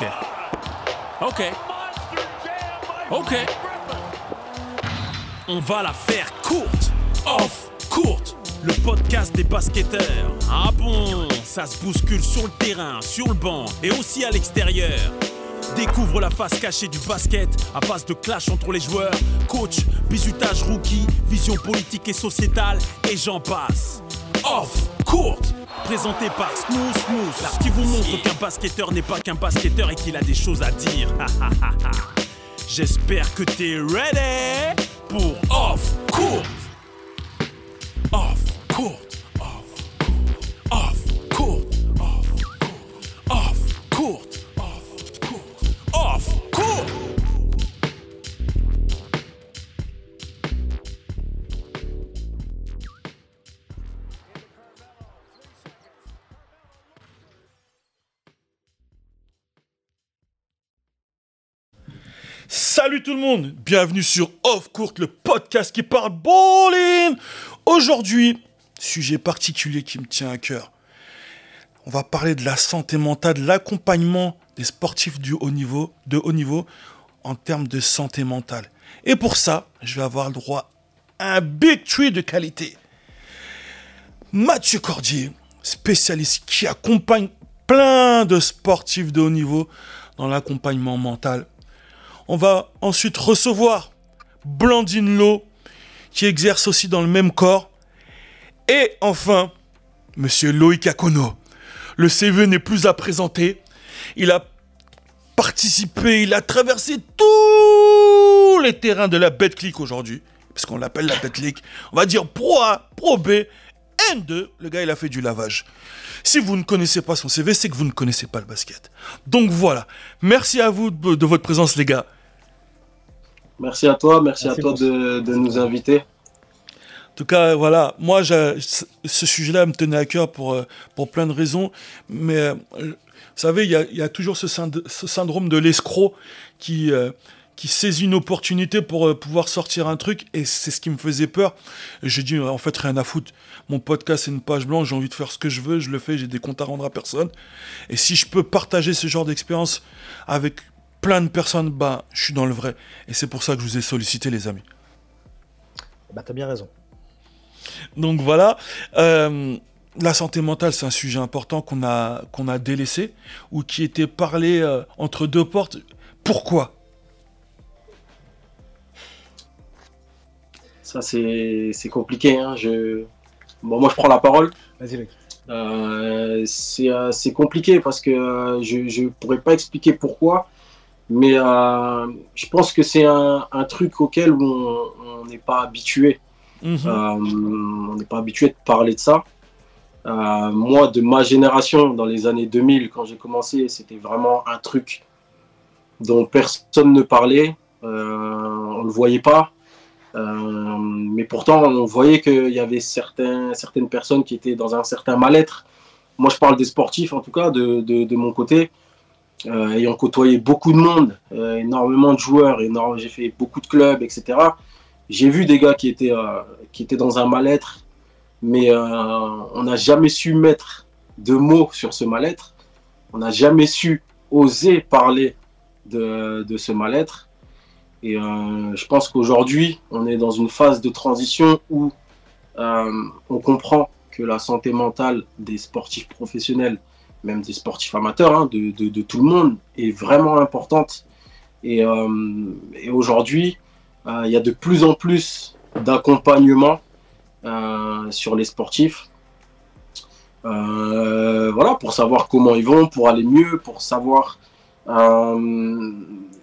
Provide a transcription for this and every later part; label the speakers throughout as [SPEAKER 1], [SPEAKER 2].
[SPEAKER 1] Ok. Ok. On va la faire courte. Off, courte. Le podcast des basketteurs. Ah bon, ça se bouscule sur le terrain, sur le banc et aussi à l'extérieur. Découvre la face cachée du basket à base de clash entre les joueurs, coach, bisutage rookie, vision politique et sociétale, et j'en passe. Off, présenté par Smooth Smooth, qui vous montre qu'un basketteur n'est pas qu'un basketteur et qu'il a des choses à dire. J'espère que t'es ready pour Off, courte. Off, courte,
[SPEAKER 2] le monde, bienvenue sur Off Court, le podcast qui parle bowling. Aujourd'hui, sujet particulier qui me tient à cœur. On va parler de la santé mentale, l'accompagnement des sportifs du haut niveau, de haut niveau en termes de santé mentale. Et pour ça, je vais avoir le droit à un big tree de qualité. Mathieu Cordier, spécialiste qui accompagne plein de sportifs de haut niveau dans l'accompagnement mental. On va ensuite recevoir Blandine Lowe, qui exerce aussi dans le même corps. Et enfin, Monsieur Loïc Akono. Le CV n'est plus à présenter. Il a participé, il a traversé tous les terrains de la Betclic aujourd'hui. Parce qu'on l'appelle la Betclic. On va dire Pro A, Pro B, N2. Le gars, il a fait du lavage. Si vous ne connaissez pas son CV, c'est que vous ne connaissez pas le basket. Donc voilà. Merci à vous de votre présence, les gars.
[SPEAKER 3] Merci à toi, merci,
[SPEAKER 4] Merci
[SPEAKER 3] à toi de, de nous inviter.
[SPEAKER 2] En tout cas, voilà, moi, je- ce sujet-là me tenait à cœur pour, euh, pour plein de raisons. Mais, euh, vous savez, il y a, il y a toujours ce, synd- ce syndrome de l'escroc qui, euh, qui saisit une opportunité pour euh, pouvoir sortir un truc. Et c'est ce qui me faisait peur. J'ai dit, en fait, rien à foutre. Mon podcast, c'est une page blanche. J'ai envie de faire ce que je veux. Je le fais. J'ai des comptes à rendre à personne. Et si je peux partager ce genre d'expérience avec plein de personnes, bah, je suis dans le vrai. Et c'est pour ça que je vous ai sollicité, les amis.
[SPEAKER 4] Bah, t'as bien raison.
[SPEAKER 2] Donc voilà, Euh, la santé mentale, c'est un sujet important qu'on a, qu'on a délaissé ou qui était parlé euh, entre deux portes. Pourquoi?
[SPEAKER 3] Ça, c'est c'est compliqué. Hein. Je... Bon, moi, je prends la parole.
[SPEAKER 4] Vas-y, Loïc.
[SPEAKER 3] Euh, c'est euh, c'est compliqué parce que euh, je ne pourrais pas expliquer pourquoi. Mais euh, je pense que c'est un, un truc auquel on n'est pas habitué.
[SPEAKER 2] Mhm.
[SPEAKER 3] Euh, on n'est pas habitué de parler de ça. Euh, moi, de ma génération, dans les années 2000, quand j'ai commencé, c'était vraiment un truc dont personne ne parlait. On ne le voyait pas. Mais pourtant, on voyait qu'il y avait certains, certaines personnes qui étaient dans un certain mal-être. Moi, je parle des sportifs, en tout cas, de, de, de mon côté. Euh, ayant côtoyé beaucoup de monde, euh, énormément de joueurs, j'ai fait beaucoup de clubs, etc. J'ai vu des gars qui étaient, euh, qui étaient dans un mal-être, mais on n'a jamais su mettre de mots sur ce mal-être. On n'a jamais su oser parler de, de ce mal-être. Et je pense qu'aujourd'hui, on est dans une phase de transition où on comprend que la santé mentale des sportifs professionnels, même des sportifs amateurs, hein, de, tout le monde, est vraiment importante. Et, euh, aujourd'hui, euh, il y a de plus en plus d'accompagnement euh, sur les sportifs. Voilà, pour savoir comment ils vont, pour aller mieux, pour savoir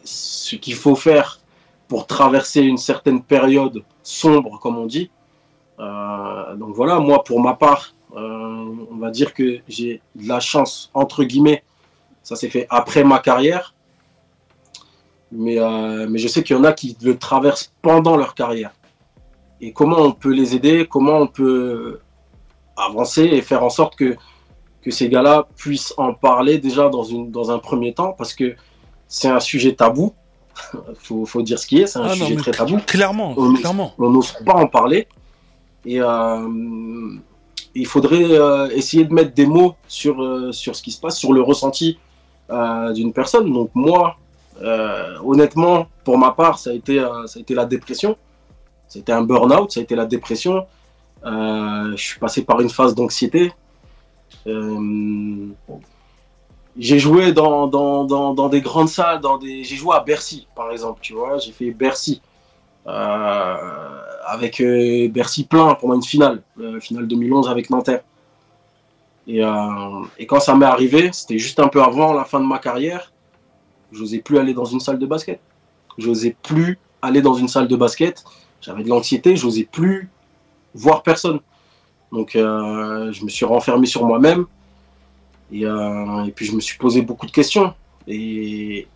[SPEAKER 3] ce qu'il faut faire pour traverser une certaine période sombre, comme on dit. Donc voilà, moi, pour ma part, on va dire que j'ai de la chance, entre guillemets. Ça s'est fait après ma carrière. Mais, euh, mais je sais qu'il y en a qui le traversent pendant leur carrière. Et comment on peut les aider, comment on peut avancer et faire en sorte que, que ces gars-là puissent en parler déjà dans, une, dans un premier temps, parce que c'est un sujet tabou. faut, faut dire ce qui est, c'est un
[SPEAKER 2] Ah
[SPEAKER 3] sujet très tabou
[SPEAKER 2] Clairement,
[SPEAKER 3] On-
[SPEAKER 2] clairement.
[SPEAKER 3] on n'ose pas en parler. Et euh, il faudrait euh, essayer de mettre des mots sur, euh, sur ce qui se passe, sur le ressenti euh, d'une personne. Donc moi, honnêtement, pour ma part, ça a été, ça a été la dépression. C'était un burn-out, ça a été la dépression. Je suis passé par une phase d'anxiété. J'ai joué dans, dans, dans, dans des grandes salles, dans des... j'ai joué à Bercy, par exemple, tu vois. J'ai fait Bercy. Euh, avec euh, Bercy plein pendant une finale, euh, finale 2011 avec Nanterre. Et, et quand ça m'est arrivé, c'était juste un peu avant la fin de ma carrière, j'osais plus aller dans une salle de basket. J'osais plus aller dans une salle de basket. J'avais de l'anxiété, j'osais plus voir personne. Donc je me suis renfermé sur moi-même. Et, puis je me suis posé beaucoup de questions. Et,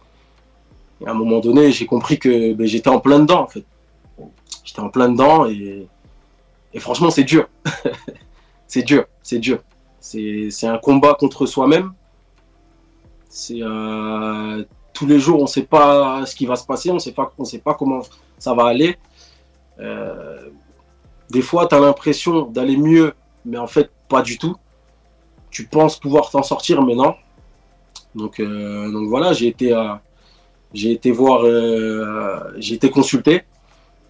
[SPEAKER 3] et à un moment donné, j'ai compris que ben, j'étais en plein dedans en fait. J'étais en plein dedans et, et franchement, c'est dur. c'est dur, c'est dur. C'est un combat contre soi-même. C'est euh, tous les jours, on ne sait pas ce qui va se passer, on ne sait pas, comment ça va aller. Euh, des fois, tu as l'impression d'aller mieux, mais en fait, pas du tout. Tu penses pouvoir t'en sortir, mais non. Donc, euh, donc voilà, j'ai été, j'ai été voir, j'ai été consulté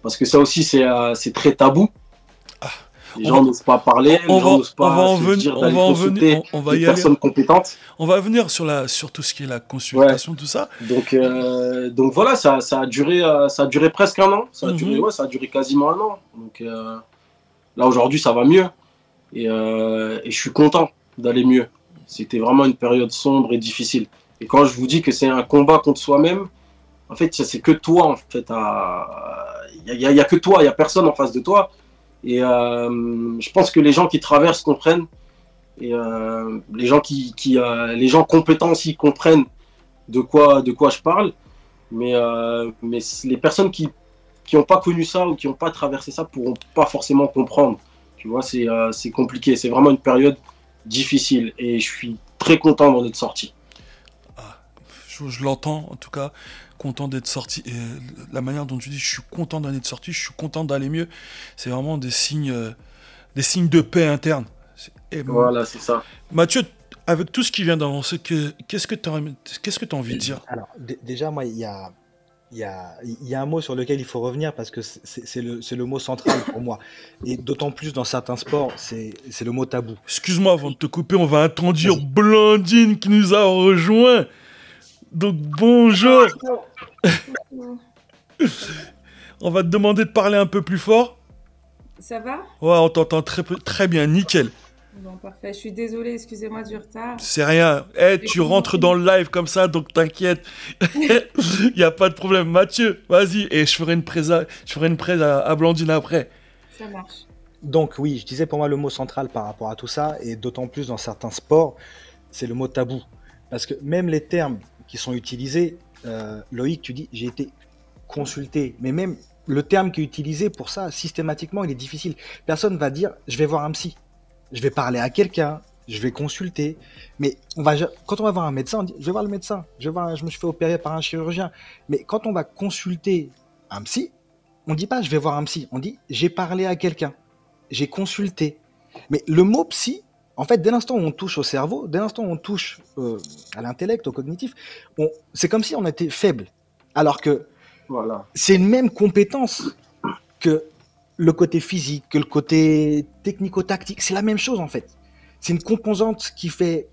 [SPEAKER 3] parce que ça aussi c'est euh, très tabou. Les
[SPEAKER 2] on
[SPEAKER 3] gens n'osent pas parler,
[SPEAKER 2] on
[SPEAKER 3] les
[SPEAKER 2] va-
[SPEAKER 3] gens n'osent
[SPEAKER 2] on va
[SPEAKER 3] pas
[SPEAKER 2] en
[SPEAKER 3] se
[SPEAKER 2] venir-
[SPEAKER 3] dire
[SPEAKER 2] on
[SPEAKER 3] d'aller
[SPEAKER 2] va en
[SPEAKER 3] consulter
[SPEAKER 2] venir- on- on va
[SPEAKER 3] des
[SPEAKER 2] y aller.
[SPEAKER 3] personnes compétentes.
[SPEAKER 2] On va venir sur, la, sur tout ce qui est la consultation, tout ça.
[SPEAKER 3] Donc, euh, donc voilà, ça, ça, a duré, euh, ça a duré presque un an. Ça a,
[SPEAKER 2] Mhm.
[SPEAKER 3] duré, ouais, ça a duré quasiment un an. Donc euh, là, aujourd'hui, ça va mieux. Et, euh, et je suis content d'aller mieux. C'était vraiment une période sombre et difficile. Et quand je vous dis que c'est un combat contre soi-même, en fait, c'est que toi. En fait, il n'y a, que toi, il n'y a personne en face de toi. Et euh, je pense que les gens qui traversent comprennent. Et euh, les, gens qui, qui, euh, les gens compétents aussi comprennent de quoi, de quoi je parle. Mais, mais les personnes qui n'ont pas connu ça ou qui n'ont pas traversé ça pourront pas forcément comprendre. Tu vois, c'est euh, compliqué. C'est vraiment une période difficile. Et je suis très content d'en être sorti.
[SPEAKER 2] Je, je l'entends, en tout cas, content d'être sorti. Et la manière dont tu dis, je suis content d'en être sorti, je suis content d'aller mieux, c'est vraiment des signes, euh, des signes de paix interne. Et
[SPEAKER 3] Voilà, c'est ça.
[SPEAKER 2] Mathieu, avec tout ce qui vient d'avancer, que- qu'est-ce que tu as, qu'est-ce que as envie de dire?
[SPEAKER 4] Alors, dé- déjà, moi, il y a, il y, a, il y a un mot sur lequel il faut revenir parce que c'est le, c'est le mot central pour moi. Et d'autant plus dans certains sports, c'est c'est le mot tabou.
[SPEAKER 2] Excuse-moi, avant de te couper, on va
[SPEAKER 4] Vas-y.
[SPEAKER 2] Blandine qui nous a rejoint. Donc bonjour, on va te demander de parler un peu plus fort.
[SPEAKER 5] Ça va?
[SPEAKER 2] Ouais, on t'entend très, très bien, nickel.
[SPEAKER 5] Bon, parfait. Je suis désolée, excusez-moi du retard.
[SPEAKER 2] C'est rien. Eh, tu rentres dans le live comme ça, donc t'inquiète. Il n'y a pas de problème. Mathieu, vas-y. Et je ferai une presse à, je ferai une presse à, à Blandine après.
[SPEAKER 5] Ça marche.
[SPEAKER 4] Donc oui, je disais pour moi le mot central par rapport à tout ça, et d'autant plus dans certains sports, c'est le mot tabou. Parce que même les termes qui sont utilisés, euh, Loïc, tu dis j'ai été consulté, mais même le terme qui est utilisé pour ça, systématiquement, il est difficile. Personne va dire je vais voir un psy, je vais parler à quelqu'un, je vais consulter. Mais on va, quand on va voir un médecin, on dit je vais voir le médecin, je, vais je me suis fait opérer par un chirurgien. Mais quand on va consulter un psy, on dit pas je vais voir un psy, on dit j'ai parlé à quelqu'un j'ai consulté. Mais le mot psy, en fait, dès l'instant où on touche au cerveau, dès l'instant où on touche euh, à l'intellect, au cognitif, c'est comme si on était faible. Alors que
[SPEAKER 3] Voilà.
[SPEAKER 4] c'est une même compétence que le côté physique, que le côté technico-tactique. C'est la même chose en fait. C'est une composante qui fait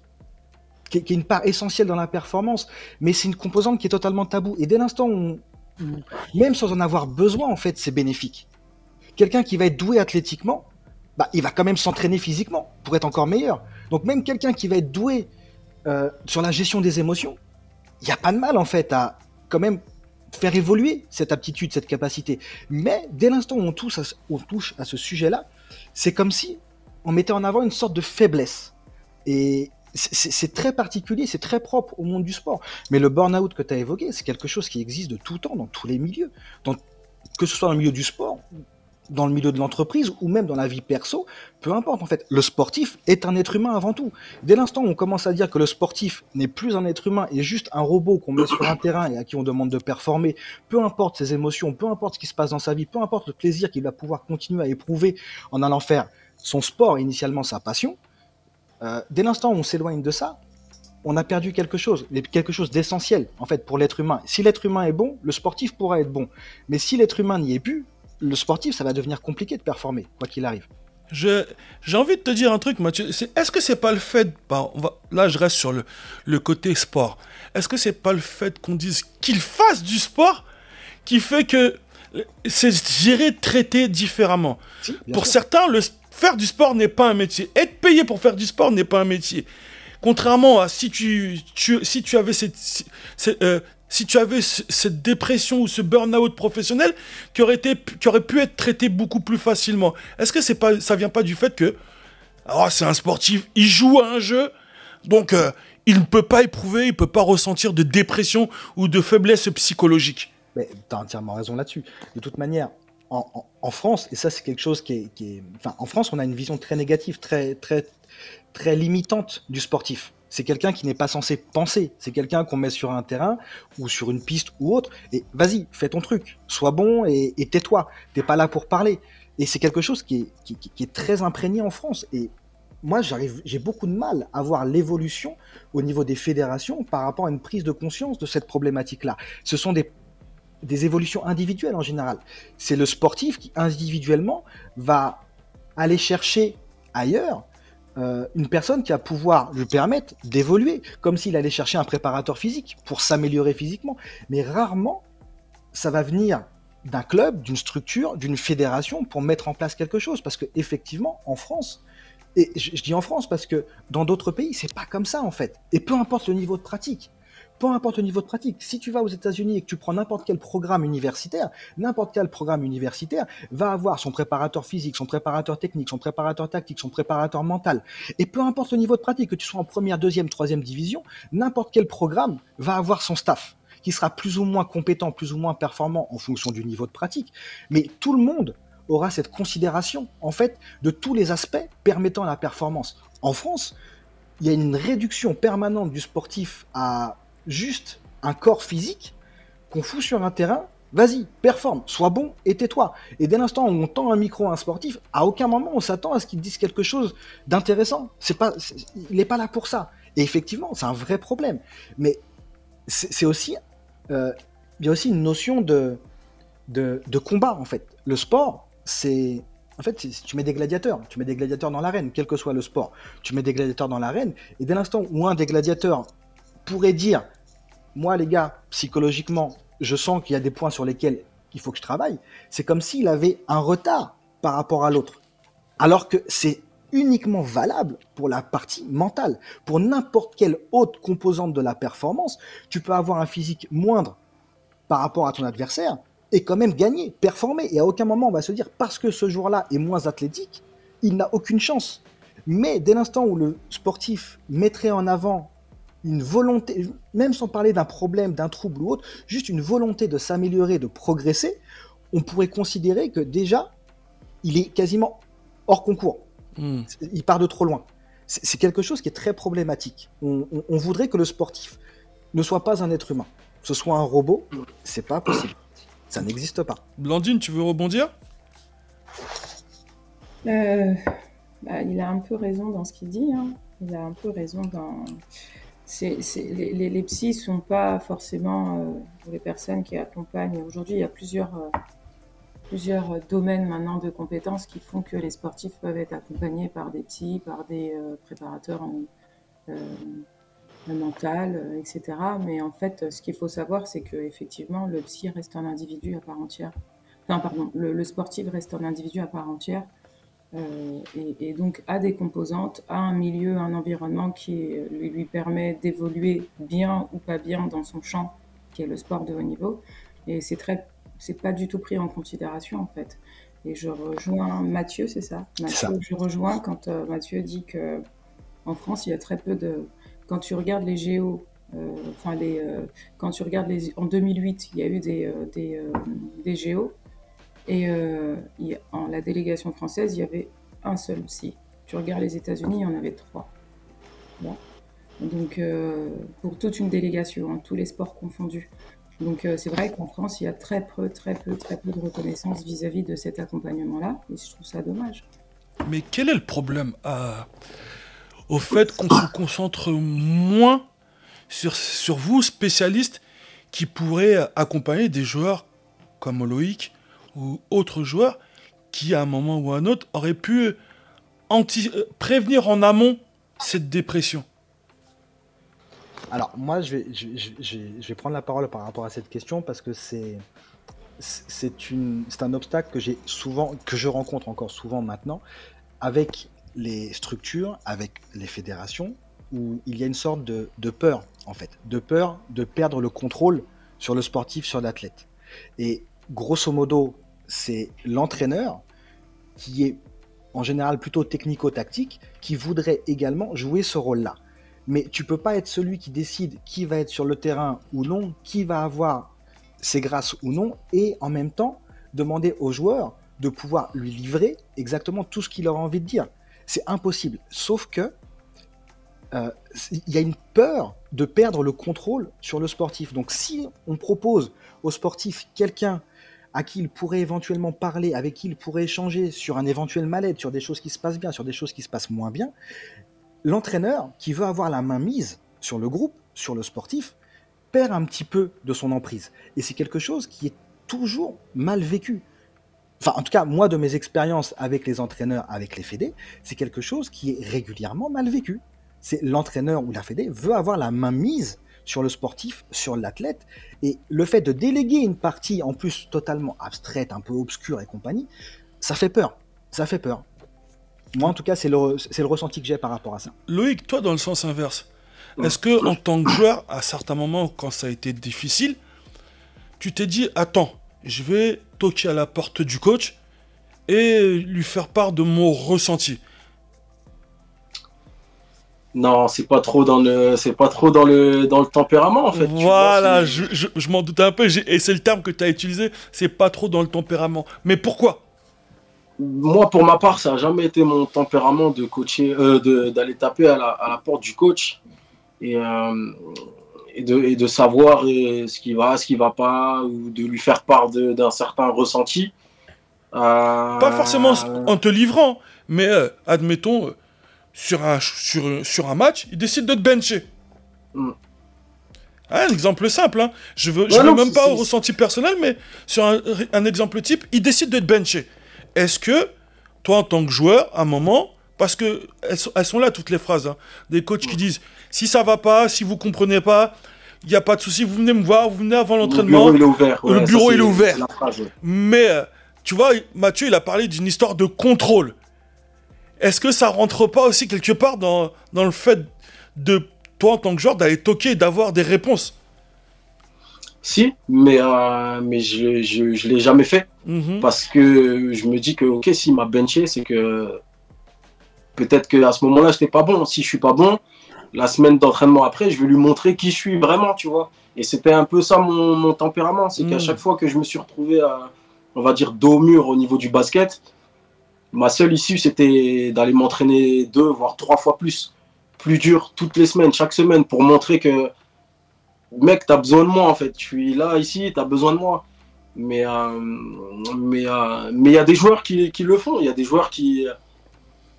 [SPEAKER 4] qui est, une part essentielle dans la performance, mais c'est une composante qui est totalement taboue. Et dès l'instant où, on- où- même sans en avoir besoin, en fait, c'est bénéfique. Quelqu'un qui va être doué athlétiquement, bah, il va quand même s'entraîner physiquement pour être encore meilleur. Donc même quelqu'un qui va être doué euh, sur la gestion des émotions, il n'y a pas de mal en fait à quand même faire évoluer cette aptitude, cette capacité. Mais dès l'instant où on touche à ce, sujet-là, c'est comme si on mettait en avant une sorte de faiblesse. Et c'est- très particulier, c'est très propre au monde du sport. Mais le burn-out que tu as évoqué, c'est quelque chose qui existe de tout temps, dans tous les milieux. Que ce soit dans le milieu du sport, dans le milieu de l'entreprise ou même dans la vie perso, peu importe en fait. Le sportif est un être humain avant tout. Dès l'instant où on commence à dire que le sportif n'est plus un être humain et juste un robot qu'on met sur un terrain et à qui on demande de performer, peu importe ses émotions, peu importe ce qui se passe dans sa vie, peu importe le plaisir qu'il va pouvoir continuer à éprouver en allant faire son sport, initialement sa passion, euh, dès l'instant où on s'éloigne de ça, on a perdu quelque chose, quelque chose d'essentiel en fait pour l'être humain. Si l'être humain est bon, le sportif pourra être bon. Mais si l'être humain n'y est plus, le sportif, ça va devenir compliqué de performer, quoi qu'il arrive.
[SPEAKER 2] Je, j'ai envie de te dire un truc, Mathieu. C'est, est-ce que c'est pas le fait, bah, on va, là je reste sur le, le côté sport. Est-ce que c'est pas le fait qu'on dise qu'il fasse du sport qui fait que c'est géré, traité différemment?
[SPEAKER 4] Si,
[SPEAKER 2] Pour
[SPEAKER 4] sûr.
[SPEAKER 2] certains, le, faire du sport n'est pas un métier. Être payé pour faire du sport n'est pas un métier. Contrairement à si tu, tu- si tu avais cette, euh, si tu avais ce- cette dépression ou ce burn-out professionnel qui aurait, été, pu être traité beaucoup plus facilement. Est-ce que c'est pas, ça vient pas du fait que ah, c'est un sportif, il joue à un jeu, donc euh, il ne peut pas éprouver, il peut pas ressentir de dépression ou de faiblesse psychologique?
[SPEAKER 4] Mais tu as entièrement raison là-dessus. De toute manière, en, France, et ça c'est quelque chose qui est- Enfin, en France, on a une vision très négative, très, très, très limitante du sportif. C'est quelqu'un qui n'est pas censé penser. C'est quelqu'un qu'on met sur un terrain ou sur une piste ou autre. Et vas-y, fais ton truc. Sois bon et, tais-toi. T'es pas là pour parler. Et c'est quelque chose qui est, très imprégné en France. Et moi, j'ai beaucoup de mal à voir l'évolution au niveau des fédérations par rapport à une prise de conscience de cette problématique-là. Ce sont des évolutions individuelles en général. C'est le sportif qui individuellement va aller chercher ailleurs euh, une personne qui va pouvoir lui permettre d'évoluer, comme s'il allait chercher un préparateur physique pour s'améliorer physiquement. Mais rarement, ça va venir d'un club, d'une structure, d'une fédération pour mettre en place quelque chose. Parce que effectivement, en France, et je, je dis en France parce que dans d'autres pays, c'est pas comme ça en fait. Et peu importe le niveau de pratique, peu importe le niveau de pratique, si tu vas aux États-Unis et que tu prends n'importe quel programme universitaire, n'importe quel programme universitaire va avoir son préparateur physique, son préparateur technique, son préparateur tactique, son préparateur mental. Et peu importe le niveau de pratique, que tu sois en première, deuxième, troisième division, n'importe quel programme va avoir son staff qui sera plus ou moins compétent, plus ou moins performant en fonction du niveau de pratique. Mais tout le monde aura cette considération, en fait, de tous les aspects permettant la performance. En France, il y a une réduction permanente du sportif à juste un corps physique qu'on fout sur un terrain. Vas-y, performe, sois bon et tais-toi. Et dès l'instant où on tend un micro à un sportif, à aucun moment on s'attend à ce qu'il dise quelque chose d'intéressant. C'est pas, il n'est pas là pour ça. Et effectivement, c'est un vrai problème. Mais c'est aussi, euh, il y a aussi une notion de, de, combat en fait. Le sport, c'est en fait, c'est- tu mets des gladiateurs, tu mets des gladiateurs dans l'arène, quel que soit le sport. Tu mets des gladiateurs dans l'arène, et dès l'instant où un des gladiateurs pourrait dire, moi les gars, psychologiquement, je sens qu'il y a des points sur lesquels il faut que je travaille, c'est comme s'il avait un retard par rapport à l'autre. Alors que c'est uniquement valable pour la partie mentale. Pour n'importe quelle autre composante de la performance, tu peux avoir un physique moindre par rapport à ton adversaire et quand même gagner, performer. Et à aucun moment on va se dire parce que ce jour-là est moins athlétique, il n'a aucune chance. Mais dès l'instant où le sportif mettrait en avant une volonté, même sans parler d'un problème, d'un trouble ou autre, juste une volonté de s'améliorer, de progresser, on pourrait considérer que déjà, il est quasiment hors concours.
[SPEAKER 2] Hmm.
[SPEAKER 4] Il part de trop loin. C'est c'est quelque chose qui est très problématique. On, on- on voudrait que le sportif ne soit pas un être humain, ce soit un robot. C'est pas possible. Ça n'existe pas.
[SPEAKER 2] Blandine, tu veux rebondir?
[SPEAKER 5] Euh, bah, il a un peu raison dans ce qu'il dit. hein. Il a un peu raison dans. C'est, les, les, les psys sont pas forcément euh, les personnes qui accompagnent. Aujourd'hui, il y a plusieurs, euh, plusieurs domaines maintenant de compétences qui font que les sportifs peuvent être accompagnés par des psys, par des euh, préparateurs en, mental, etc. Mais en fait, ce qu'il faut savoir, c'est que effectivement, le psy reste un individu à part entière. Non, pardon, le sportif reste un individu à part entière. Euh, et, et donc a des composantes, a un milieu, un environnement qui lui, lui permet d'évoluer bien ou pas bien dans son champ, qui est le sport de haut niveau. Et c'est très, c'est pas du tout pris en considération en fait. Et je rejoins Mathieu, c'est ça? Mathieu,
[SPEAKER 4] ça.
[SPEAKER 5] je rejoins quand euh, Mathieu dit que en France, il y a très peu de. Quand tu regardes les géos, euh, enfin les, quand tu regardes les, en 2008, il y a eu des, des, des géos. Et euh, en la délégation française, il y avait un seul psy. Tu regardes les États-Unis, il y en avait trois. Donc, euh, pour toute une délégation, hein, tous les sports confondus. Donc, euh, c'est vrai qu'en France, il y a très peu, très peu, très peu de reconnaissance vis-à-vis de cet accompagnement-là. Et je trouve ça dommage.
[SPEAKER 2] Mais quel est le problème au fait qu'on se concentre moins sur, sur vous, spécialistes, qui pourraient accompagner des joueurs comme Loïc ou autres joueurs qui, à un moment ou à un autre, auraient pu anti prévenir en amont cette dépression
[SPEAKER 4] Alors, moi, je vais, prendre la parole par rapport à cette question parce que c'est un obstacle que j'ai souvent, que je rencontre encore souvent maintenant, avec les structures, avec les fédérations, où il y a une sorte de peur, en fait, de peur de perdre le contrôle sur le sportif, sur l'athlète. Et grosso modo, c'est l'entraîneur qui est en général plutôt technico-tactique, qui voudrait également jouer ce rôle-là. Mais tu peux pas être celui qui décide qui va être sur le terrain ou non, qui va avoir ses grâces ou non, et en même temps demander aux joueurs de pouvoir lui livrer exactement tout ce qu'il a envie de dire. C'est impossible. Sauf que euh, il y a une peur de perdre le contrôle sur le sportif. Donc si on propose au sportif quelqu'un à qui il pourrait éventuellement parler, avec qui il pourrait échanger sur un éventuel mal-être, sur des choses qui se passent bien, sur des choses qui se passent moins bien, l'entraîneur qui veut avoir la main mise sur le groupe, sur le sportif, perd un petit peu de son emprise. Et c'est quelque chose qui est toujours mal vécu. Enfin, en tout cas, moi, de mes expériences avec les entraîneurs, avec les fédés, c'est quelque chose qui est régulièrement mal vécu c'est l'entraîneur ou la fédé veut avoir la main mise sur le sportif, sur l'athlète, et le fait de déléguer une partie en plus totalement abstraite, un peu obscure et compagnie, ça fait peur. Ça fait peur. Moi, en tout cas, c'est le, le ressenti que j'ai par rapport à ça.
[SPEAKER 2] Loïc, toi, dans le sens inverse, est-ce que en tant que joueur, à certains moments, quand ça a été difficile, tu t'es dit, attends, je vais toquer à la porte du coach et lui faire part de mon ressenti?
[SPEAKER 3] Non, c'est pas trop dans le, c'est pas trop dans le, dans le tempérament en fait.
[SPEAKER 2] Voilà, je, je, m'en doutais un peu, et c'est le terme que tu as utilisé, c'est pas trop dans le tempérament. Mais pourquoi?
[SPEAKER 3] Moi, pour ma part, ça a jamais été mon tempérament de coacher, euh, d'aller taper à la, à la, porte du coach et, euh, et, de, et de savoir euh, ce qui va, ce qui va pas, ou de lui faire part d'un certain ressenti.
[SPEAKER 2] Pas forcément en te livrant, mais admettons sur un, sur, sur un match, il décide de te bencher. Mm. un exemple simple, hein. je veux, je veux même pas au ressenti personnel, mais sur un, exemple type, il décide de te bencher. Est-ce que, toi en tant que joueur, à un moment, parce que elles, sont là toutes les phrases, hein, des coachs qui disent si ça va pas, si vous comprenez pas, il n'y a pas de souci, vous venez me voir, vous venez avant l'entraînement.
[SPEAKER 3] Le bureau il est ouvert.
[SPEAKER 2] le bureau il est ouvert. Mais euh, tu vois, Mathieu il a parlé d'une histoire de contrôle. Est-ce que ça rentre pas aussi quelque part dans, dans le fait de toi en tant que joueur d'aller toquer et d'avoir des réponses?
[SPEAKER 3] Si, mais, euh, mais je ne je, je l'ai jamais fait. Mhm. Parce que je me dis que, ok, s'il m'a benché, c'est que peut-être qu'à ce moment-là, je n'étais pas bon. Si je suis pas bon, la semaine d'entraînement après, je vais lui montrer qui je suis vraiment, tu vois. Et c'était un peu ça mon, mon tempérament. C'est qu'à mhm. chaque fois que je me suis retrouvé à, on va dire, dos au mur au niveau du basket, Ma seule issue, c'était d'aller m'entraîner deux, voire trois fois plus. Plus dur toutes les semaines, chaque semaine, pour montrer que, mec, tu as besoin de moi, en fait. Je suis là, ici, tu as besoin de moi. Mais euh, mais euh, mais il y a des joueurs qui, qui le font. Il y a des joueurs qui,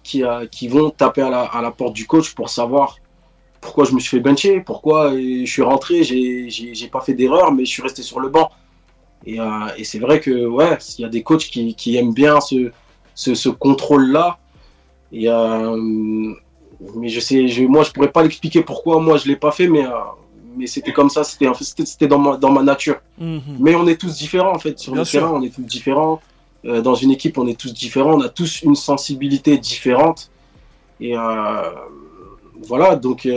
[SPEAKER 3] qui, euh, qui vont taper à la, à la, porte du coach pour savoir pourquoi je me suis fait bencher, pourquoi je suis rentré, j'ai pas fait d'erreur, mais je suis resté sur le banc. Et, et c'est vrai que, ouais, il y a des coachs qui, qui aiment bien ce ce, contrôle-là. Et, euh, mais je sais, je, moi, je pourrais pas l'expliquer pourquoi moi je l'ai pas fait, mais, euh, mais c'était comme ça, c'était c'était dans ma, dans ma nature. Mhm. Mais on est tous différents en fait. Sur le terrain, on est tous différents. Euh, dans une équipe, on est tous différents. On a tous une sensibilité différente. Et voilà, donc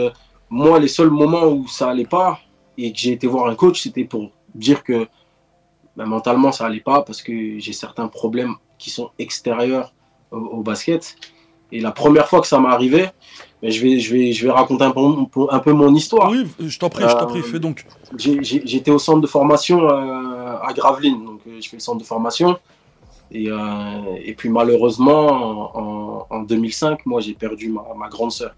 [SPEAKER 3] moi, les seuls moments où ça allait pas et que j'ai été voir un coach, c'était pour dire que ben, mentalement ça allait pas parce que j'ai certains problèmes qui sont extérieurs au, basket. Et la première fois que ça m'est arrivé, mais je, vais, je, vais, je vais raconter un peu, un peu mon histoire.
[SPEAKER 2] Oui, je t'en prie, je t'en prie, euh, fais donc.
[SPEAKER 3] J'étais au centre de formation euh, à Gravelines, donc euh, je fais le centre de formation. Et, et puis malheureusement, en, 2005, moi j'ai perdu ma, ma, grande sœur.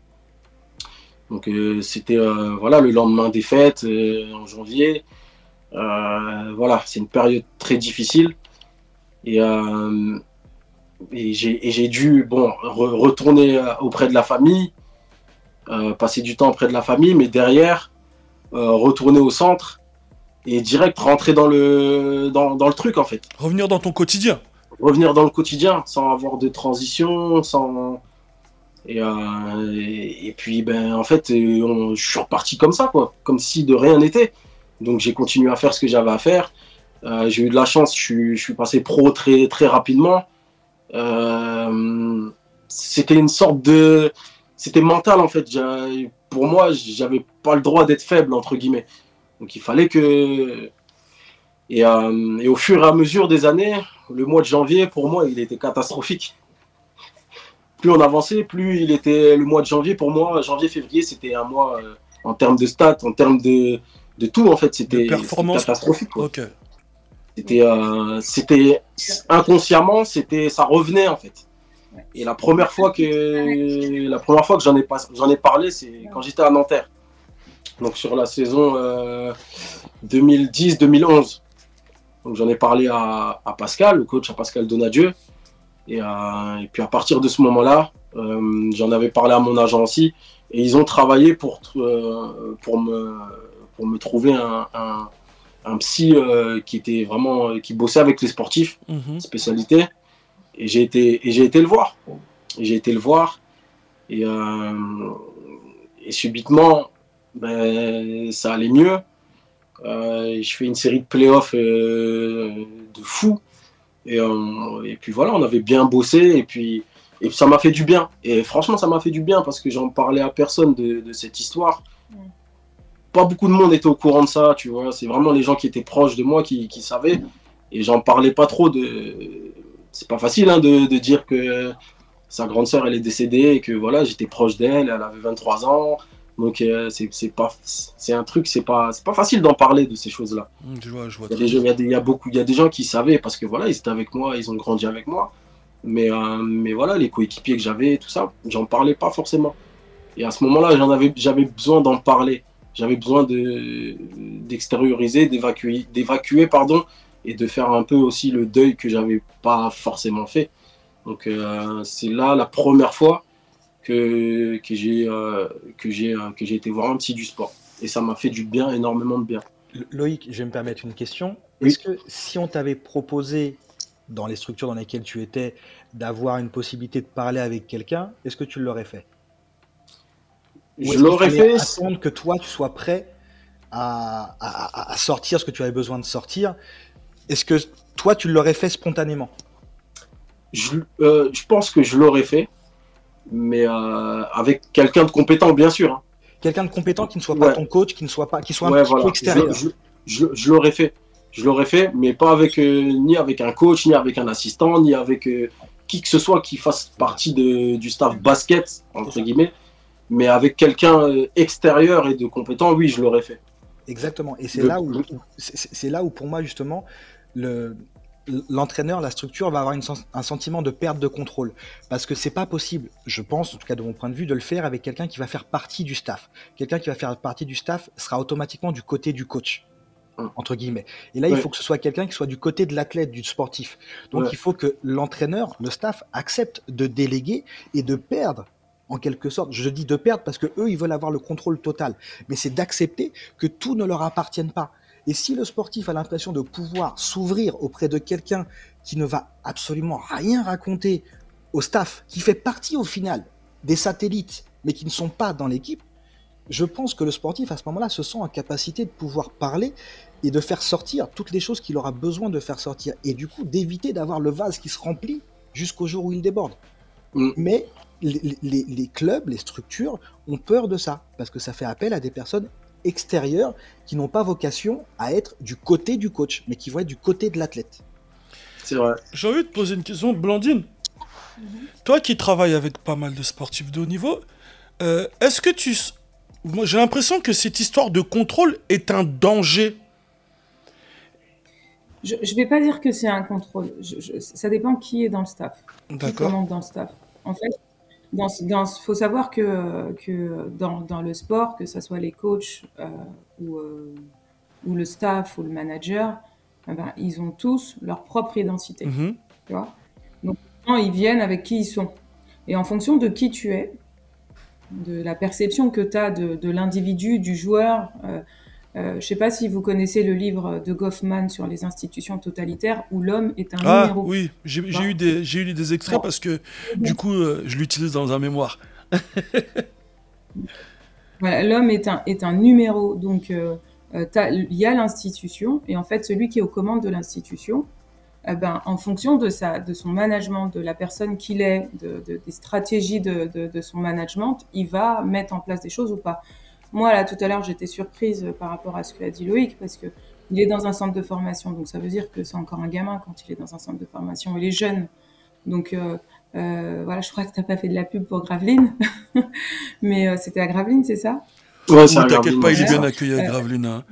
[SPEAKER 3] Donc c'était voilà, le lendemain des fêtes, en janvier. voilà, c'est une période très difficile. Et, euh, et j'ai dû bon, retourner euh, auprès de la famille. passer du temps auprès de la famille, mais derrière, retourner au centre et direct rentrer dans le, dans, dans, le truc en fait.
[SPEAKER 2] Revenir dans ton quotidien.
[SPEAKER 3] Revenir dans le quotidien sans avoir de transition, sans. Et, euh, et, puis ben en fait je suis reparti comme ça quoi, comme si de rien n'était. Donc j'ai continué à faire ce que j'avais à faire. Euh, j'ai eu de la chance, je suis, je suis, passé pro très très rapidement. Euh, c'était une sorte de, c'était mental en fait. Pour moi, j'avais pas le droit d'être faible entre guillemets. Donc il fallait que. Et, euh, et, au fur et à mesure des années, le mois de janvier, pour moi, il était catastrophique. Plus on avançait, plus il était. Le mois de janvier, pour moi, janvier-février, c'était un mois en termes de stats, en termes de, de tout, en fait. C'était catastrophique. C'était euh, c'était inconsciemment, c'était ça revenait en fait. Et la première fois que la première fois que j'en ai pas j'en ai parlé, c'est quand j'étais à Nanterre donc sur la saison 2010-2011. Euh, donc j'en ai parlé à, Pascal, le coach à Pascal Donadieu. Et, euh, et puis à partir de ce moment-là, euh, j'en avais parlé à mon agent aussi. Et ils ont travaillé pour, pour, me, pour me trouver un, un, psy qui était vraiment qui bossait avec les sportifs, mhm. spécialité. Et j'ai été, et j'ai été le voir. J'ai été le voir. Et, et subitement, ben, ça allait mieux. Euh, je fais une série de playoffs euh, de fou. Et, euh, et, puis voilà, on avait bien bossé et puis, et ça m'a fait du bien. Et franchement, ça m'a fait du bien parce que j'en parlais à personne de, de, cette histoire. Pas beaucoup de monde était au courant de ça, tu vois. C'est vraiment les gens qui étaient proches de moi qui, qui savaient. Et j'en parlais pas trop de. C'est pas facile hein, de, de, dire que sa grande sœur elle est décédée et que voilà, j'étais proche d'elle, elle avait 23 ans. Donc euh, c'est pas c'est un truc c'est pas c'est pas facile d'en parler de ces choses là.
[SPEAKER 2] Mmh, je vois, je vois
[SPEAKER 3] il, y a des, il, y a beaucoup il y a des gens qui savaient parce que voilà ils étaient avec moi ils ont grandi avec moi mais euh, mais voilà les coéquipiers que j'avais tout ça j'en parlais pas forcément et à ce moment là j'en avais j'avais besoin d'en parler j'avais besoin de d'extérioriser d'évacuer d'évacuer pardon et de faire un peu aussi le deuil que j'avais pas forcément fait donc euh, c'est là la première fois que, que j'ai euh, que j'ai euh, que j'ai été voir un petit du sport. Et ça m'a fait du bien, énormément de bien.
[SPEAKER 4] Loïc, je vais me permettre une question. Est-ce que si on t'avait proposé dans les structures dans lesquelles tu étais d'avoir une possibilité de parler avec quelqu'un, est-ce que tu l'aurais fait?
[SPEAKER 3] Je l'aurais fait.
[SPEAKER 4] Attendre que toi tu sois prêt à, à, sortir ce que tu avais besoin de sortir? Est-ce que toi tu l'aurais fait spontanément?
[SPEAKER 3] Je, euh, je, pense que je l'aurais fait mais euh, avec quelqu'un de compétent, bien sûr. Hein.
[SPEAKER 4] Quelqu'un de compétent qui ne soit pas ton coach, qui ne soit pas, qui soit un petit peu extérieur.
[SPEAKER 3] Je, je, l'aurais fait, je l'aurais fait, mais pas avec euh, ni avec un coach, ni avec un assistant, ni avec euh, qui que ce soit qui fasse partie de, du staff basket entre guillemets, mais avec quelqu'un extérieur et de compétent, oui, je l'aurais fait.
[SPEAKER 4] Exactement. Et c'est là où, c'est là où pour moi justement le l'entraîneur, la structure va avoir un sentiment de perte de contrôle. Parce que c'est pas possible, je pense, en tout cas de mon point de vue, de le faire avec quelqu'un qui va faire partie du staff. Quelqu'un qui va faire partie du staff sera automatiquement du côté du coach. Hum. Entre guillemets. Et là, il faut que ce soit quelqu'un qui soit du côté de l'athlète, du sportif. Donc, il faut que l'entraîneur, le staff, accepte de déléguer et de perdre en quelque sorte. Je dis de perdre parce que eux, ils veulent avoir le contrôle total. Mais c'est d'accepter que tout ne leur appartienne pas. Et si le sportif a l'impression de pouvoir s'ouvrir auprès de quelqu'un qui ne va absolument rien raconter au staff, qui fait partie au final des satellites, mais qui ne sont pas dans l'équipe, je pense que le sportif à ce moment-là se sent en capacité de pouvoir parler et de faire sortir toutes les choses qu'il aura besoin de faire sortir. Et du coup, d'éviter d'avoir le vase qui se remplit jusqu'au jour où il déborde. Mm. Mais les, les, clubs, les structures ont peur de ça, parce que ça fait appel à des personnes extérieurs qui n'ont pas vocation à être du côté du coach, mais qui vont être du côté de l'athlète.
[SPEAKER 3] C'est vrai.
[SPEAKER 2] J'ai envie de poser une question, Blandine. Toi qui travailles avec pas mal de sportifs de haut niveau, euh, est-ce que tu... Moi, j'ai l'impression que cette histoire de contrôle est un danger.
[SPEAKER 5] Je ne vais pas dire que c'est un contrôle. ça dépend qui est dans le staff.
[SPEAKER 2] D'accord. Qui
[SPEAKER 5] dans le staff. En fait, il faut savoir que, que dans, dans, le sport, que ce soit les coachs euh, ou, euh, ou, le staff ou le manager, eh ben, ils ont tous leur propre identité. Tu vois Donc, ils viennent avec qui ils sont. Et en fonction de qui tu es, de la perception que tu as de, de l'individu, du joueur. Euh, je ne sais pas si vous connaissez le livre de Goffman sur les institutions totalitaires où l'homme est un
[SPEAKER 2] Ah
[SPEAKER 5] numéro.
[SPEAKER 2] oui, j'ai eu, des- j'ai eu des extraits
[SPEAKER 5] Bon.
[SPEAKER 2] parce que du coup, euh, je l'utilise dans un mémoire.
[SPEAKER 5] Voilà, l'homme est un, est un numéro. Donc, euh, euh, il y a l'institution, et en fait, celui qui est aux commandes de l'institution, eh ben, en fonction de, sa, de son management, de la personne qu'il est, de, de- des stratégies de, de, de son management, il va mettre en place des choses ou pas. Moi, là, tout à l'heure, j'étais surprise par rapport à ce que a dit Loïc, parce que il est dans un centre de formation, donc ça veut dire que c'est encore un gamin quand il est dans un centre de formation. Il est jeune, donc euh, euh, voilà. Je crois que t'as pas fait de la pub pour Graveline, mais euh, c'était à Graveline, c'est ça?
[SPEAKER 3] Ouais, c'est
[SPEAKER 2] Ne
[SPEAKER 3] un
[SPEAKER 2] t'inquiète
[SPEAKER 3] Graveline,
[SPEAKER 2] pas, il est bien accueilli à
[SPEAKER 5] Euh,
[SPEAKER 2] Gravelines. hein.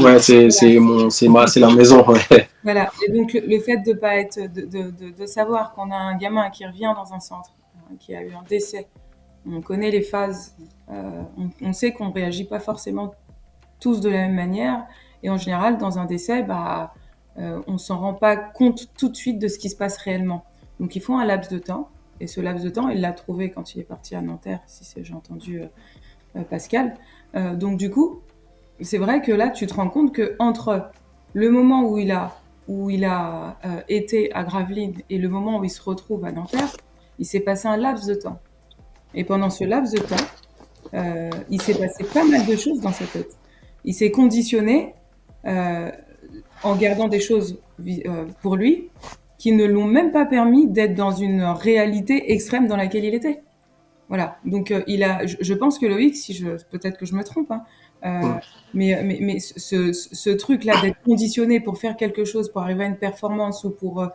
[SPEAKER 3] Ouais, c'est c'est mon, c'est ma, c'est la maison. Ouais.
[SPEAKER 5] Voilà. Et donc le, le fait de pas être, de, de, de, de savoir qu'on a un gamin qui revient dans un centre, euh, qui a eu un décès, on connaît les phases, euh, on, sait qu'on réagit pas forcément tous de la même manière, et en général dans un décès, bah, euh, on s'en rend pas compte tout de suite de ce qui se passe réellement. Donc il faut un laps de temps, et ce laps de temps, il l'a trouvé quand il est parti à Nanterre, si j'ai entendu euh, euh, Pascal. Donc du coup, c'est vrai que là, tu te rends compte que entre le moment où il a, où il a été à Gravelines et le moment où il se retrouve à Nanterre, il s'est passé un laps de temps. Et pendant ce laps de temps, euh, il s'est passé pas mal de choses dans sa tête. Il s'est conditionné euh, en gardant des choses euh, pour lui qui ne l'ont même pas permis d'être dans une réalité extrême dans laquelle il était. Voilà. Donc il a, je, je pense que Loïc, si je, peut-être que je me trompe, hein,
[SPEAKER 3] Ouais.
[SPEAKER 5] mais, mais, mais ce, ce, ce truc-là d'être conditionné pour faire quelque chose, pour arriver à une performance ou pour,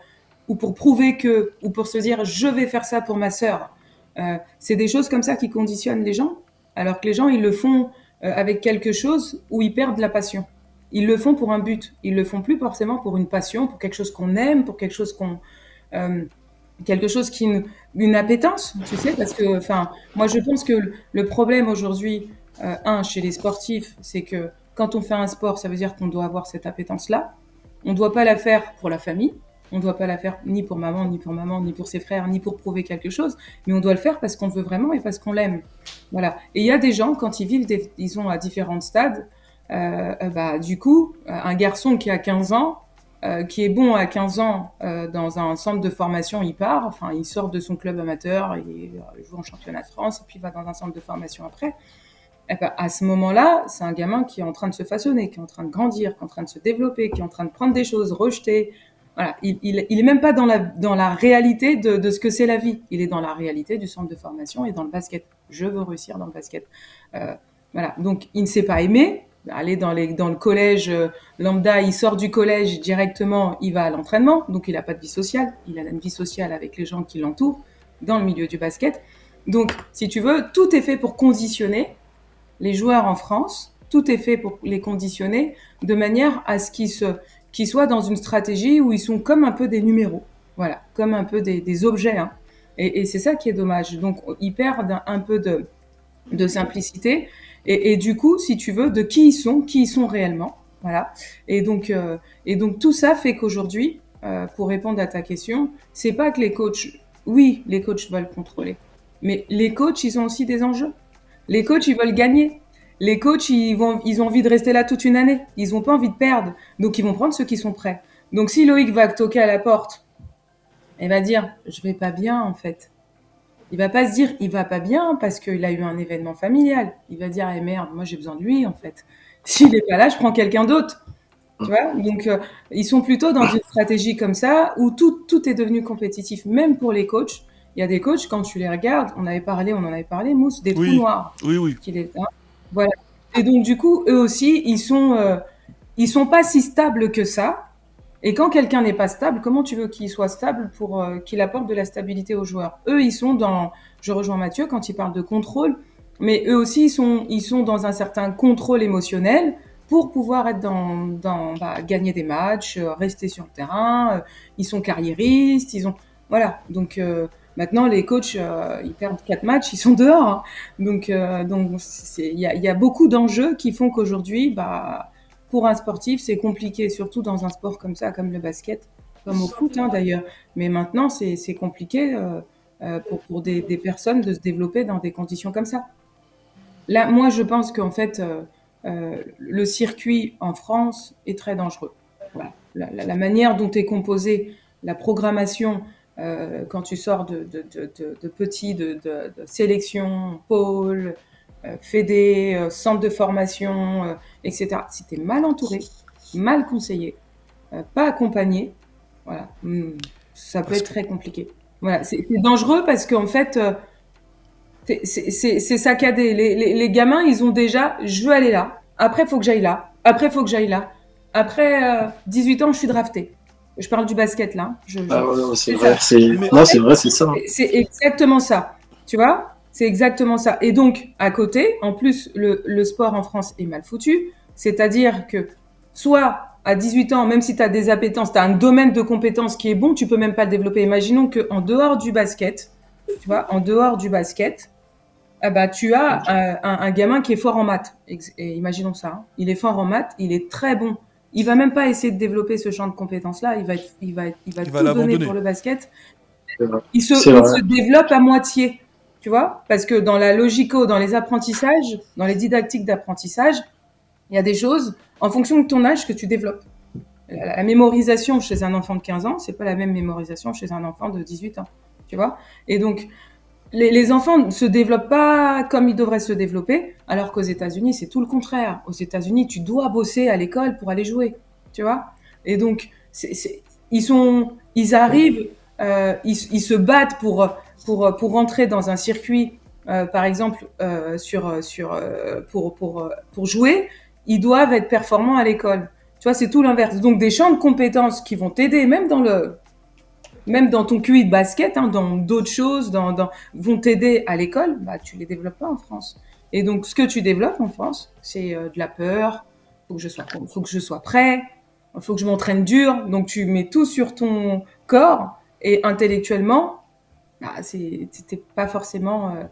[SPEAKER 5] ou pour prouver que, ou pour se dire je vais faire ça pour ma sœur, euh, c'est des choses comme ça qui conditionnent les gens, alors que les gens ils le font euh, avec quelque chose où ils perdent la passion. Ils le font pour un but, ils le font plus forcément pour une passion, pour quelque chose qu'on aime, pour quelque chose qu'on, euh, quelque chose qui une, une appétence, tu sais, parce que, enfin, moi je pense que le- problème aujourd'hui, un, chez les sportifs, c'est que quand on fait un sport, ça veut dire qu'on doit avoir cette appétence-là. On ne doit pas la faire pour la famille. On ne doit pas la faire ni pour maman, ni pour maman, ni pour ses frères, ni pour prouver quelque chose. Mais on doit le faire parce qu'on veut vraiment et parce qu'on l'aime. Voilà. Et il y a des gens, quand ils vivent, des, ils sont à différents stades. euh, euh, bah, du coup, euh, un garçon qui a 15 ans, qui est bon à 15 ans dans un centre de formation, il part, enfin, il sort de son club amateur, il, joue en championnat de France, et puis il va dans un centre de formation après. Eh ben, à ce moment-là, c'est un gamin qui est en train de se façonner, qui est en train de grandir, qui est en train de se développer, qui est en train de prendre des choses, rejeter. Voilà, il, il, il est même pas dans la, réalité de, ce que c'est la vie. Il est dans la réalité du centre de formation et dans le basket. Je veux réussir dans le basket. Euh, voilà, donc il ne s'est pas aimé. Aller dans le collège euh, lambda, il sort du collège directement, il va à l'entraînement, donc il n'a pas de vie sociale. Il a une vie sociale avec les gens qui l'entourent dans le milieu du basket. Donc, si tu veux, tout est fait pour conditionner les joueurs en France, tout est fait pour les conditionner de manière à ce qu'ils se, qu'ils soient dans une stratégie où ils sont comme un peu des numéros, voilà, comme un peu des, objets. hein. Et, c'est ça qui est dommage. Donc ils perdent un, un peu de, simplicité et, et du coup, si tu veux, de qui ils sont, qui ils sont réellement, voilà. Et donc, euh, et donc tout ça fait qu'aujourd'hui, euh, pour répondre à ta question, c'est pas que les coachs, oui, les coachs veulent contrôler, mais les coachs, ils ont aussi des enjeux. Les coachs, ils veulent gagner. Les coachs, ils, vont, ils ont envie de rester là toute une année. Ils n'ont pas envie de perdre. Donc, ils vont prendre ceux qui sont prêts. Donc, si Loïc va toquer à la porte, il va dire Je vais pas bien, en fait. Il va pas se dire Il va pas bien parce qu'il a eu un événement familial. Il va dire Eh merde, moi j'ai besoin de lui, en fait. S'il n'est pas là, je prends quelqu'un d'autre. Tu vois? Donc, euh, ils sont plutôt dans une stratégie comme ça où tout, tout est devenu compétitif, même pour les coachs. Il y a des coachs, quand tu les regardes, on avait parlé, on en avait parlé, Mousse, des
[SPEAKER 2] Oui.
[SPEAKER 5] trous noirs
[SPEAKER 2] Oui, oui.
[SPEAKER 5] est. hein. Voilà. Et donc du coup, eux aussi, ils sont, euh, ils sont pas si stables que ça. Et quand quelqu'un n'est pas stable, comment tu veux qu'il soit stable pour euh, qu'il apporte de la stabilité aux joueurs? Eux, ils sont dans. Je rejoins Mathieu quand il parle de contrôle, mais eux aussi, ils sont, ils sont dans un certain contrôle émotionnel pour pouvoir être dans, bah, gagner des matchs, euh, rester sur le terrain. ils sont carriéristes, ils ont voilà. Donc maintenant, les coachs, euh, ils perdent quatre matchs, ils sont dehors. hein. Donc, euh, donc il y a, beaucoup d'enjeux qui font qu'aujourd'hui, bah, pour un sportif, c'est compliqué, surtout dans un sport comme ça, comme le basket, comme au foot hein, d'ailleurs. Mais maintenant, c'est compliqué. euh, pour, des, personnes de se développer dans des conditions comme ça. Là, moi, je pense qu'en fait, le circuit en France est très dangereux. La, la, manière dont est composée la programmation euh, quand tu sors de, de, de, de petits, de, sélection, pôle, euh, fédé, euh, centre de formation, etc. Si tu es mal entouré, mal conseillé, pas accompagné, voilà, hmm, ça peut être très compliqué. Voilà, c'est dangereux parce qu'en fait, c'est saccadé. Les, les, les, gamins, ils ont déjà, je veux aller là. Après, il faut que j'aille là. Après, il faut que j'aille là. Après 18 ans, je suis drafté. Je parle du basket là. Je,
[SPEAKER 3] ah ouais, c'est vrai, c'est non, c'est vrai, c'est ça.
[SPEAKER 5] C'est exactement ça. Tu vois, c'est exactement ça. Et donc à côté, en plus, le, le sport en France est mal foutu. C'est-à-dire que soit à 18 ans, même si tu as des appétences, tu as un domaine de compétences qui est bon, tu peux même pas le développer. Imaginons que en dehors du basket, tu vois, en dehors du basket, ah bah, tu as un, un, un, gamin qui est fort en maths. Et imaginons ça. Hein. Il est fort en maths, il est très bon il va même pas essayer de développer ce champ de compétences-là. Il va, il va, il va, il va tout donner pour le basket. Il se, il se développe à moitié, tu vois, parce que dans la logico, dans les apprentissages, dans les didactiques d'apprentissage, il y a des choses en fonction de ton âge que tu développes. La, la mémorisation chez un enfant de 15 ans, c'est pas la même mémorisation chez un enfant de 18 ans, tu vois? Et donc, les, les, enfants ne se développent pas comme ils devraient se développer, alors qu'aux États-Unis, c'est tout le contraire. Aux États-Unis, tu dois bosser à l'école pour aller jouer, tu vois. Et donc, ils sont, ils arrivent, euh, ils, ils, se battent pour pour pour rentrer dans un circuit, euh, par exemple, euh, sur sur euh, pour pour pour jouer. Ils doivent être performants à l'école. Tu vois, c'est tout l'inverse. Donc, des champs de compétences qui vont t'aider, même dans le même dans ton QI de basket, hein, dans d'autres choses, dans, dans, vont t'aider à l'école, bah, tu les développes pas en France. Et donc, ce que tu développes en France, c'est euh, de la peur, faut que je sois, faut que je sois prêt, faut que je m'entraîne dur. Donc, tu mets tout sur ton corps et intellectuellement, bah, c'était pas forcément euh,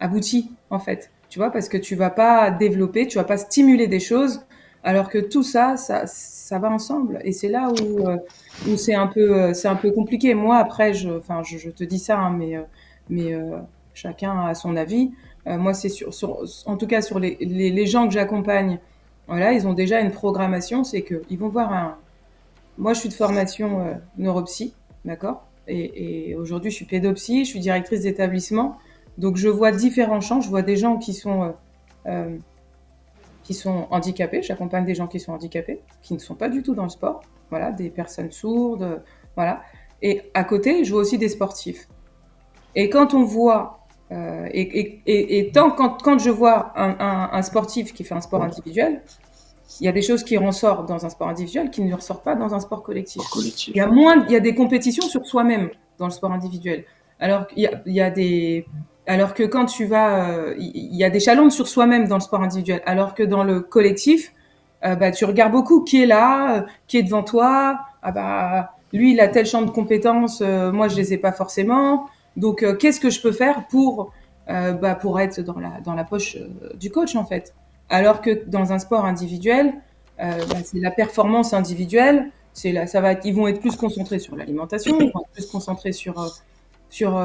[SPEAKER 5] abouti en fait. Tu vois, parce que tu vas pas développer, tu vas pas stimuler des choses, alors que tout ça, ça, ça va ensemble. Et c'est là où euh, c'est un peu euh, un peu compliqué. Moi après je enfin je, te dis ça hein, mais euh, mais chacun a son avis. Moi c'est sur, en tout cas sur les, les, les gens que j'accompagne, voilà, ils ont déjà une programmation, c'est que ils vont voir un moi je suis de formation euh, neuropsy, d'accord? Et, et aujourd'hui je suis pédopsie, je suis directrice d'établissement. Donc je vois différents champs, je vois des gens qui sont qui sont handicapés, j'accompagne des gens qui sont handicapés, qui ne sont pas du tout dans le sport, voilà, des personnes sourdes, voilà. Et à côté, je vois aussi des sportifs. Et quand on voit, euh, et, et, et, et, tant quand, quand je vois un, un, un, sportif qui fait un sport individuel, il y a des choses qui ressortent dans un sport individuel qui ne ressortent pas dans un sport collectif.
[SPEAKER 3] Sport collectif.
[SPEAKER 5] Il y a moins, il y a des compétitions sur soi-même dans le sport individuel. Alors il y a, il y a des, alors que quand tu vas, euh, il y a des challenges sur soi-même dans le sport individuel. Alors que dans le collectif, euh, bah, tu regardes beaucoup qui est là, euh, qui est devant toi. Ah bah, lui, il a tel champ de compétences, euh, moi, je les ai pas forcément. Donc, euh, qu'est-ce que je peux faire pour, euh, bah, pour être dans la, dans la poche du coach, en fait? Alors que dans un sport individuel, bah, c'est la performance individuelle. C'est ça va, ils vont être plus concentrés sur l'alimentation, ils vont être plus concentrés sur, sur,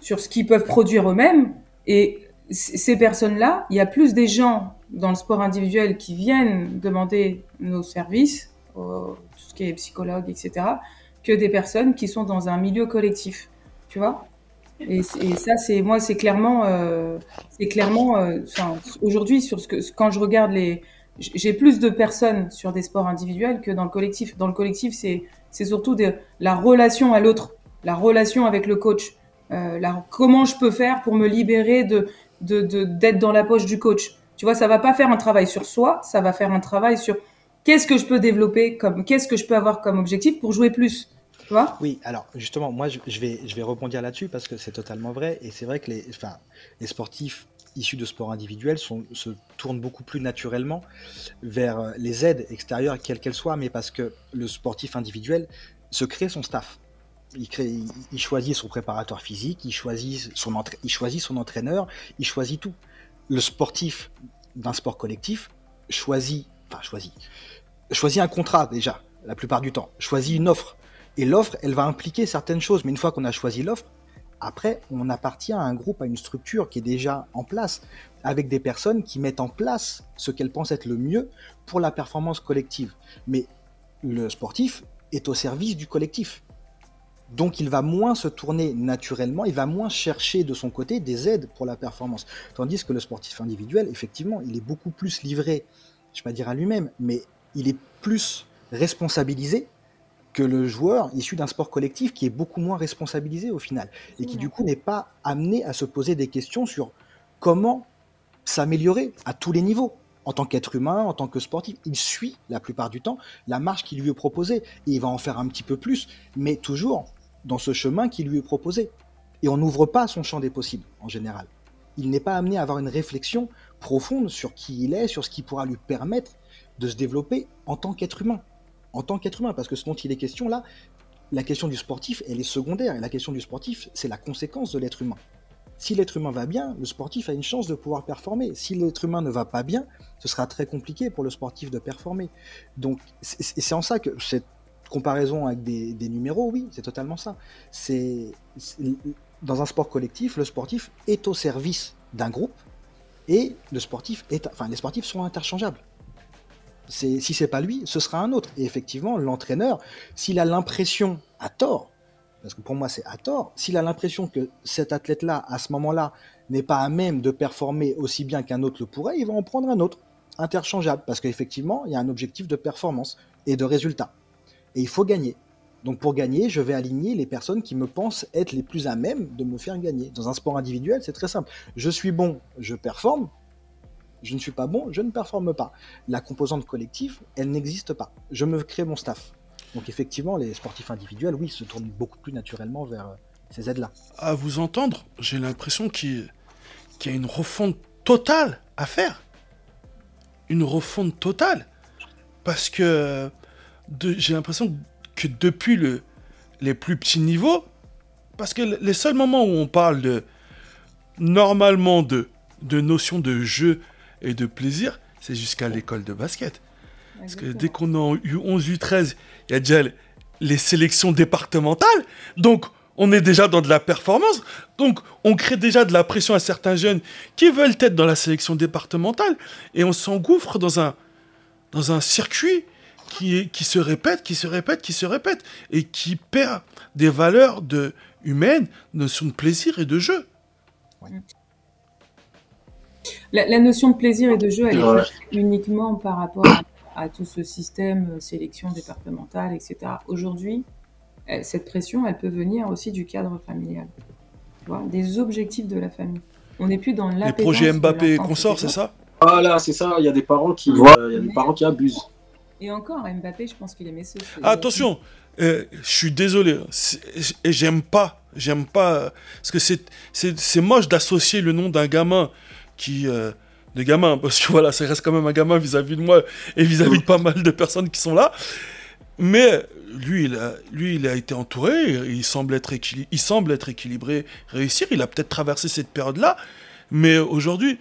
[SPEAKER 5] sur ce qu'ils peuvent produire eux-mêmes. Et ces personnes-là, il y a plus des gens dans le sport individuel qui viennent demander nos services, tout ce qui est psychologue, etc., que des personnes qui sont dans un milieu collectif, tu vois. Et, ça, c'est moi, c'est clairement, euh, c'est clairement, euh, aujourd'hui sur ce que quand je regarde les, j'ai plus de personnes sur des sports individuels que dans le collectif. Dans le collectif, c'est c'est surtout de, la relation à l'autre, la relation avec le coach, euh, comment je peux faire pour me libérer de d'être dans la poche du coach? Tu vois, ça va pas faire un travail sur soi, ça va faire un travail sur qu'est-ce que je peux développer comme, qu'est-ce que je peux avoir comme objectif pour jouer plus. Tu vois?
[SPEAKER 4] Oui, alors justement, moi je, vais, je vais rebondir là-dessus parce que c'est totalement vrai et c'est vrai que les, enfin, les sportifs issus de sports individuels se tournent beaucoup plus naturellement vers les aides extérieures, quelles qu'elles soient, mais parce que le sportif individuel se crée son staff. Il, choisit son préparateur physique, il choisit son, il choisit son entraîneur, il choisit tout le sportif d'un sport collectif choisit, enfin choisit, choisit un contrat déjà, la plupart du temps, choisit une offre. Et l'offre, elle va impliquer certaines choses, mais une fois qu'on a choisi l'offre, Après, on appartient à un groupe, à une structure qui est déjà en place, avec des personnes qui mettent en place ce qu'elles pensent être le mieux pour la performance collective. Mais le sportif est au service du collectif. Donc il va moins se tourner naturellement, il va moins chercher de son côté des aides pour la performance. Tandis que le sportif individuel, effectivement, il est beaucoup plus livré, je ne vais pas dire à lui-même, mais il est plus responsabilisé que le joueur issu d'un sport collectif qui est beaucoup moins responsabilisé au final et qui du coup n'est pas amené à se poser des questions sur comment s'améliorer à tous les niveaux en tant qu'être humain, en tant que sportif. Il suit la plupart du temps la marche qui lui est proposée et il va en faire un petit peu plus, mais toujours dans ce chemin qui lui est proposé. Et on n'ouvre pas son champ des possibles en général. Il n'est pas amené à avoir une réflexion profonde sur qui il est, sur ce qui pourra lui permettre de se développer en tant qu'être humain. En tant qu'être humain, parce que ce dont il est question là, la question du sportif, elle est secondaire. Et la question du sportif, c'est la conséquence de l'être humain. Si l'être humain va bien, le sportif a une chance de pouvoir performer. Si l'être humain ne va pas bien, ce sera très compliqué pour le sportif de performer. Donc, c'est en ça que cette comparaison avec des, numéros, oui, c'est totalement ça. C'est dans un sport collectif, le sportif est au service d'un groupe et le sportif est, enfin, les sportifs sont interchangeables. Si c'est pas lui, ce sera un autre. Et effectivement, l'entraîneur, s'il a l'impression, à tort, parce que pour moi c'est à tort, s'il a l'impression que cet athlète-là, à ce moment-là, n'est pas à même de performer aussi bien qu'un autre le pourrait, il va en prendre un autre, interchangeable, parce qu'effectivement, il y a un objectif de performance et de résultat. Et il faut gagner. Donc pour gagner, je vais aligner les personnes qui me pensent être les plus à même de me faire gagner. Dans un sport individuel, c'est très simple. Je suis bon, je performe. Je ne suis pas bon, je ne performe pas. La composante collective, elle n'existe pas. Je me crée mon staff. Donc effectivement, les sportifs individuels, oui, se tournent beaucoup plus naturellement vers euh, ces aides-là.
[SPEAKER 2] À vous entendre, j'ai l'impression qu'il y a une refonte totale à faire. Une refonte totale. Parce que j'ai l'impression que depuis le, les plus petits niveaux, parce que les seuls moments où on parle de normalement de, de notions de jeu et de plaisir, c'est jusqu'à l'école de basket. Parce que dès qu'on a eu 11, 8, 13, il y a déjà les sélections départementales. Donc, on est déjà dans de la performance. Donc, on crée déjà de la pression à certains jeunes qui veulent être dans la sélection départementale. Et on s'engouffre dans un, dans un circuit qui, qui se répète, qui se répète, qui se répète. Et qui perd des valeurs de, humaines, notion de plaisir et de jeu.
[SPEAKER 5] La, notion de plaisir et de jeu, elle est uniquement par rapport à à tout ce système euh, sélection départementale, etc. Aujourd'hui, cette pression, elle peut venir aussi du cadre familial, des objectifs de la famille. On n'est plus dans
[SPEAKER 2] les projets Mbappé et consorts, c'est ça
[SPEAKER 3] Voilà, c'est ça. Il y a des parents qui, euh, il y a des parents qui abusent.
[SPEAKER 5] Et encore, Mbappé, je pense qu'il aimait ce.
[SPEAKER 2] Attention, euh, je suis désolé, et j'aime pas, j'aime pas, parce que c'est moche d'associer le nom d'un gamin qui de gamin, parce que voilà, ça reste quand même un gamin vis-à-vis de moi et vis-à-vis de pas mal de personnes qui sont là. Mais lui, il a, lui, il a été entouré, il semble être, il semble être équilibré, réussir. Il a peut-être traversé cette période-là. Mais aujourd'hui,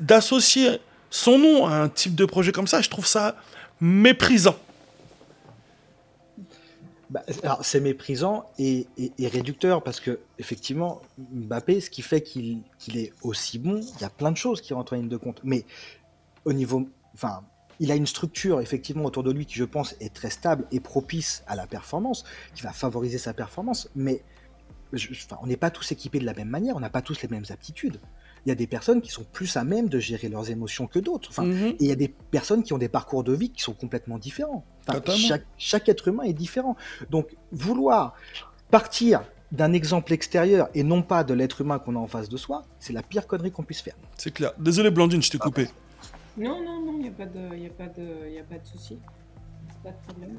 [SPEAKER 2] d'associer son nom à un type de projet comme ça, je trouve ça méprisant.
[SPEAKER 4] Bah, c'est méprisant et, réducteur parce que effectivement Mbappé, ce qui fait qu'il est aussi bon, il y a plein de choses qui rentrent en ligne de compte. Mais au niveau, enfin, il a une structure effectivement autour de lui qui je pense est très stable et propice à la performance, qui va favoriser sa performance. Mais on n'est pas tous équipés de la même manière, on n'a pas tous les mêmes aptitudes il y a des personnes qui sont plus à même de gérer leurs émotions que d'autres. Enfin, mhm. Et il y a des personnes qui ont des parcours de vie qui sont complètement différents. chaque, chaque, être humain est différent. Donc, vouloir partir d'un exemple extérieur et non pas de l'être humain qu'on a en face de soi, c'est la pire connerie qu'on puisse faire.
[SPEAKER 2] C'est clair. Désolé, Blandine, je t'ai coupé.
[SPEAKER 5] Non, non, non, il n'y a pas de, y a pas de, y a pas de souci. Pas de problème.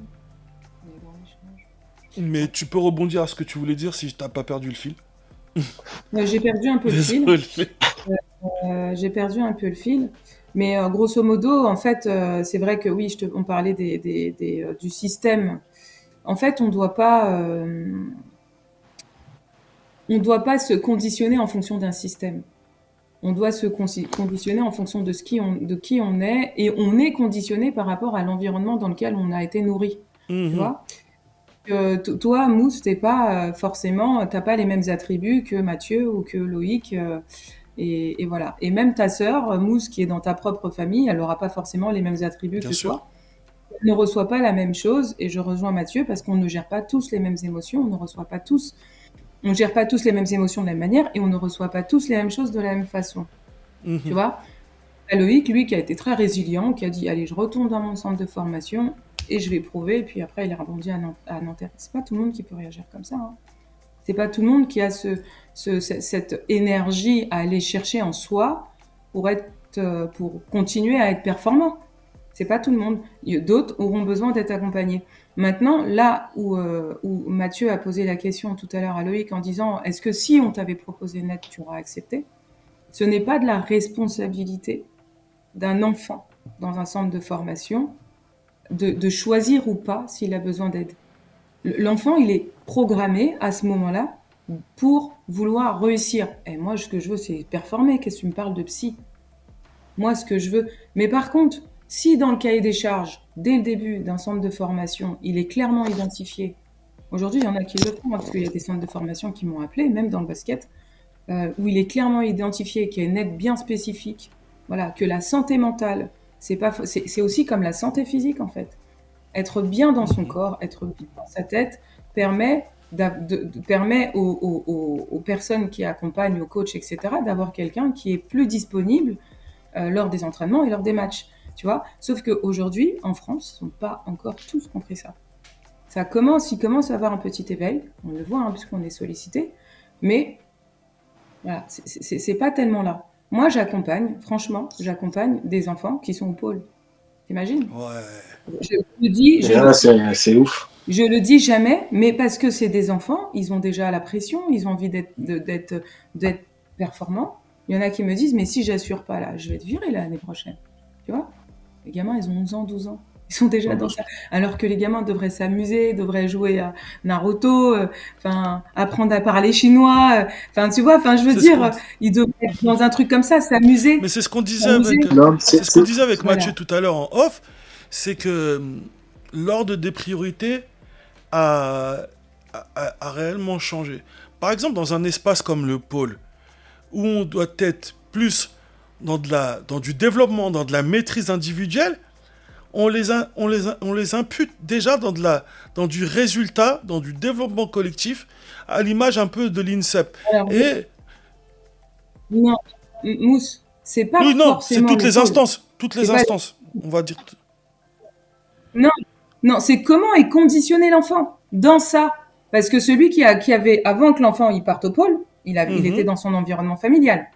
[SPEAKER 2] Mais tu peux rebondir à ce que tu voulais dire si tu n'as pas perdu le fil.
[SPEAKER 5] J'ai perdu un peu le fil. Euh, j'ai perdu un peu le fil. Mais euh, grosso modo, en fait, euh, c'est vrai que oui, je te, on parlait des, des, du système. En fait, on ne doit pas, on doit pas se conditionner en fonction d'un système. On doit se conditionner en fonction de, ce qui on, de qui on est, et on est conditionné par rapport à l'environnement dans lequel on a été nourri. Tu mhm. vois? Toi, Mousse, t'es pas euh, forcément, t'as pas les mêmes attributs que Mathieu ou que Loïc. Euh, et, voilà. Et même ta sœur, Mousse, qui est dans ta propre famille, elle n'aura pas forcément les mêmes attributs que toi. Elle ne reçoit pas la même chose. Et je rejoins Mathieu parce qu'on ne gère pas tous les mêmes émotions. On ne reçoit pas tous. On ne gère pas tous les mêmes émotions de la même manière et on ne reçoit pas tous les mêmes choses de la même façon. Mhm. Tu vois? Loïc, lui, qui a été très résilient, qui a dit Allez, je retourne dans mon centre de formation et je vais prouver. Et puis après, il est rebondi à, Nanterre. C'est pas tout le monde qui peut réagir comme ça. Hein. C'est pas tout le monde qui a ce, cette énergie à aller chercher en soi pour, être, euh, pour continuer à être performant. C'est pas tout le monde. D'autres auront besoin d'être accompagnés. Maintenant, là où, euh, où, Mathieu a posé la question tout à l'heure à Loïc en disant est-ce que si on t'avait proposé net, tu auras accepté? Ce n'est pas de la responsabilité d'un enfant dans un centre de formation de, choisir ou pas s'il a besoin d'aide. L'enfant, il est programmé à ce moment-là pour vouloir réussir. Et moi, ce que je veux, c'est performer. Qu'est-ce que tu me parles de psy? Moi, ce que je veux. Mais par contre, si dans le cahier des charges, dès le début d'un centre de formation, il est clairement identifié, aujourd'hui, il y en a qui le font, hein, parce qu'il y a des centres de formation qui m'ont appelé, même dans le basket, euh, où il est clairement identifié qu'il y a une aide bien spécifique, voilà, que la santé mentale, c'est pas, c'est aussi comme la santé physique en fait. Être bien dans son corps, être bien dans sa tête, permet, de, permet aux, personnes qui accompagnent, aux coachs, etc., d'avoir quelqu'un qui est plus disponible euh, lors des entraînements et lors des matchs. Tu vois? Sauf qu'aujourd'hui, en France, ils ne sont pas encore tous compris ça. Ça commence, il commence à avoir un petit éveil, on le voit, hein, puisqu'on est sollicité, mais voilà, c'est pas tellement là. Moi, j'accompagne, franchement, j'accompagne des enfants qui sont au pôle. T'imagines
[SPEAKER 3] Ouais. Je le dis. C'est ouf.
[SPEAKER 5] Je le dis jamais, mais parce que c'est des enfants, ils ont déjà la pression, ils ont envie d'être performants. Il y en a qui me disent, mais si j'assure pas là, je vais te virer l'année prochaine. Tu vois? Les gamins, ils ont 11 ans, 12 ans. Ils sont déjà dans ça. Alors que les gamins devraient s'amuser, devraient jouer à Naruto, euh, enfin apprendre à parler chinois. Euh, enfin, tu vois, enfin, je veux dire, ils devraient être dans un truc comme ça, s'amuser.
[SPEAKER 2] Mais c'est ce qu'on disait avec, euh, c'est ce qu'on disait avec Mathieu tout à l'heure en off, c'est que l'ordre des priorités a, a, réellement changé. Par exemple, dans un espace comme le pôle, où on doit être plus dans, de la, dans du développement, dans de la maîtrise individuelle, on les, on les, on les impute déjà dans, de la, dans du résultat, dans du développement collectif, à l'image un peu de l'INSEP. Et...
[SPEAKER 5] Non, Mousse, c'est pas.
[SPEAKER 2] Oui, non, c'est toutes les instances. Toutes les instances, on va dire.
[SPEAKER 5] Non, non, c'est comment est conditionné l'enfant dans ça. Parce que celui qui, a, qui avait, avant que l'enfant il parte au pôle, il, il mhm. était dans son environnement familial.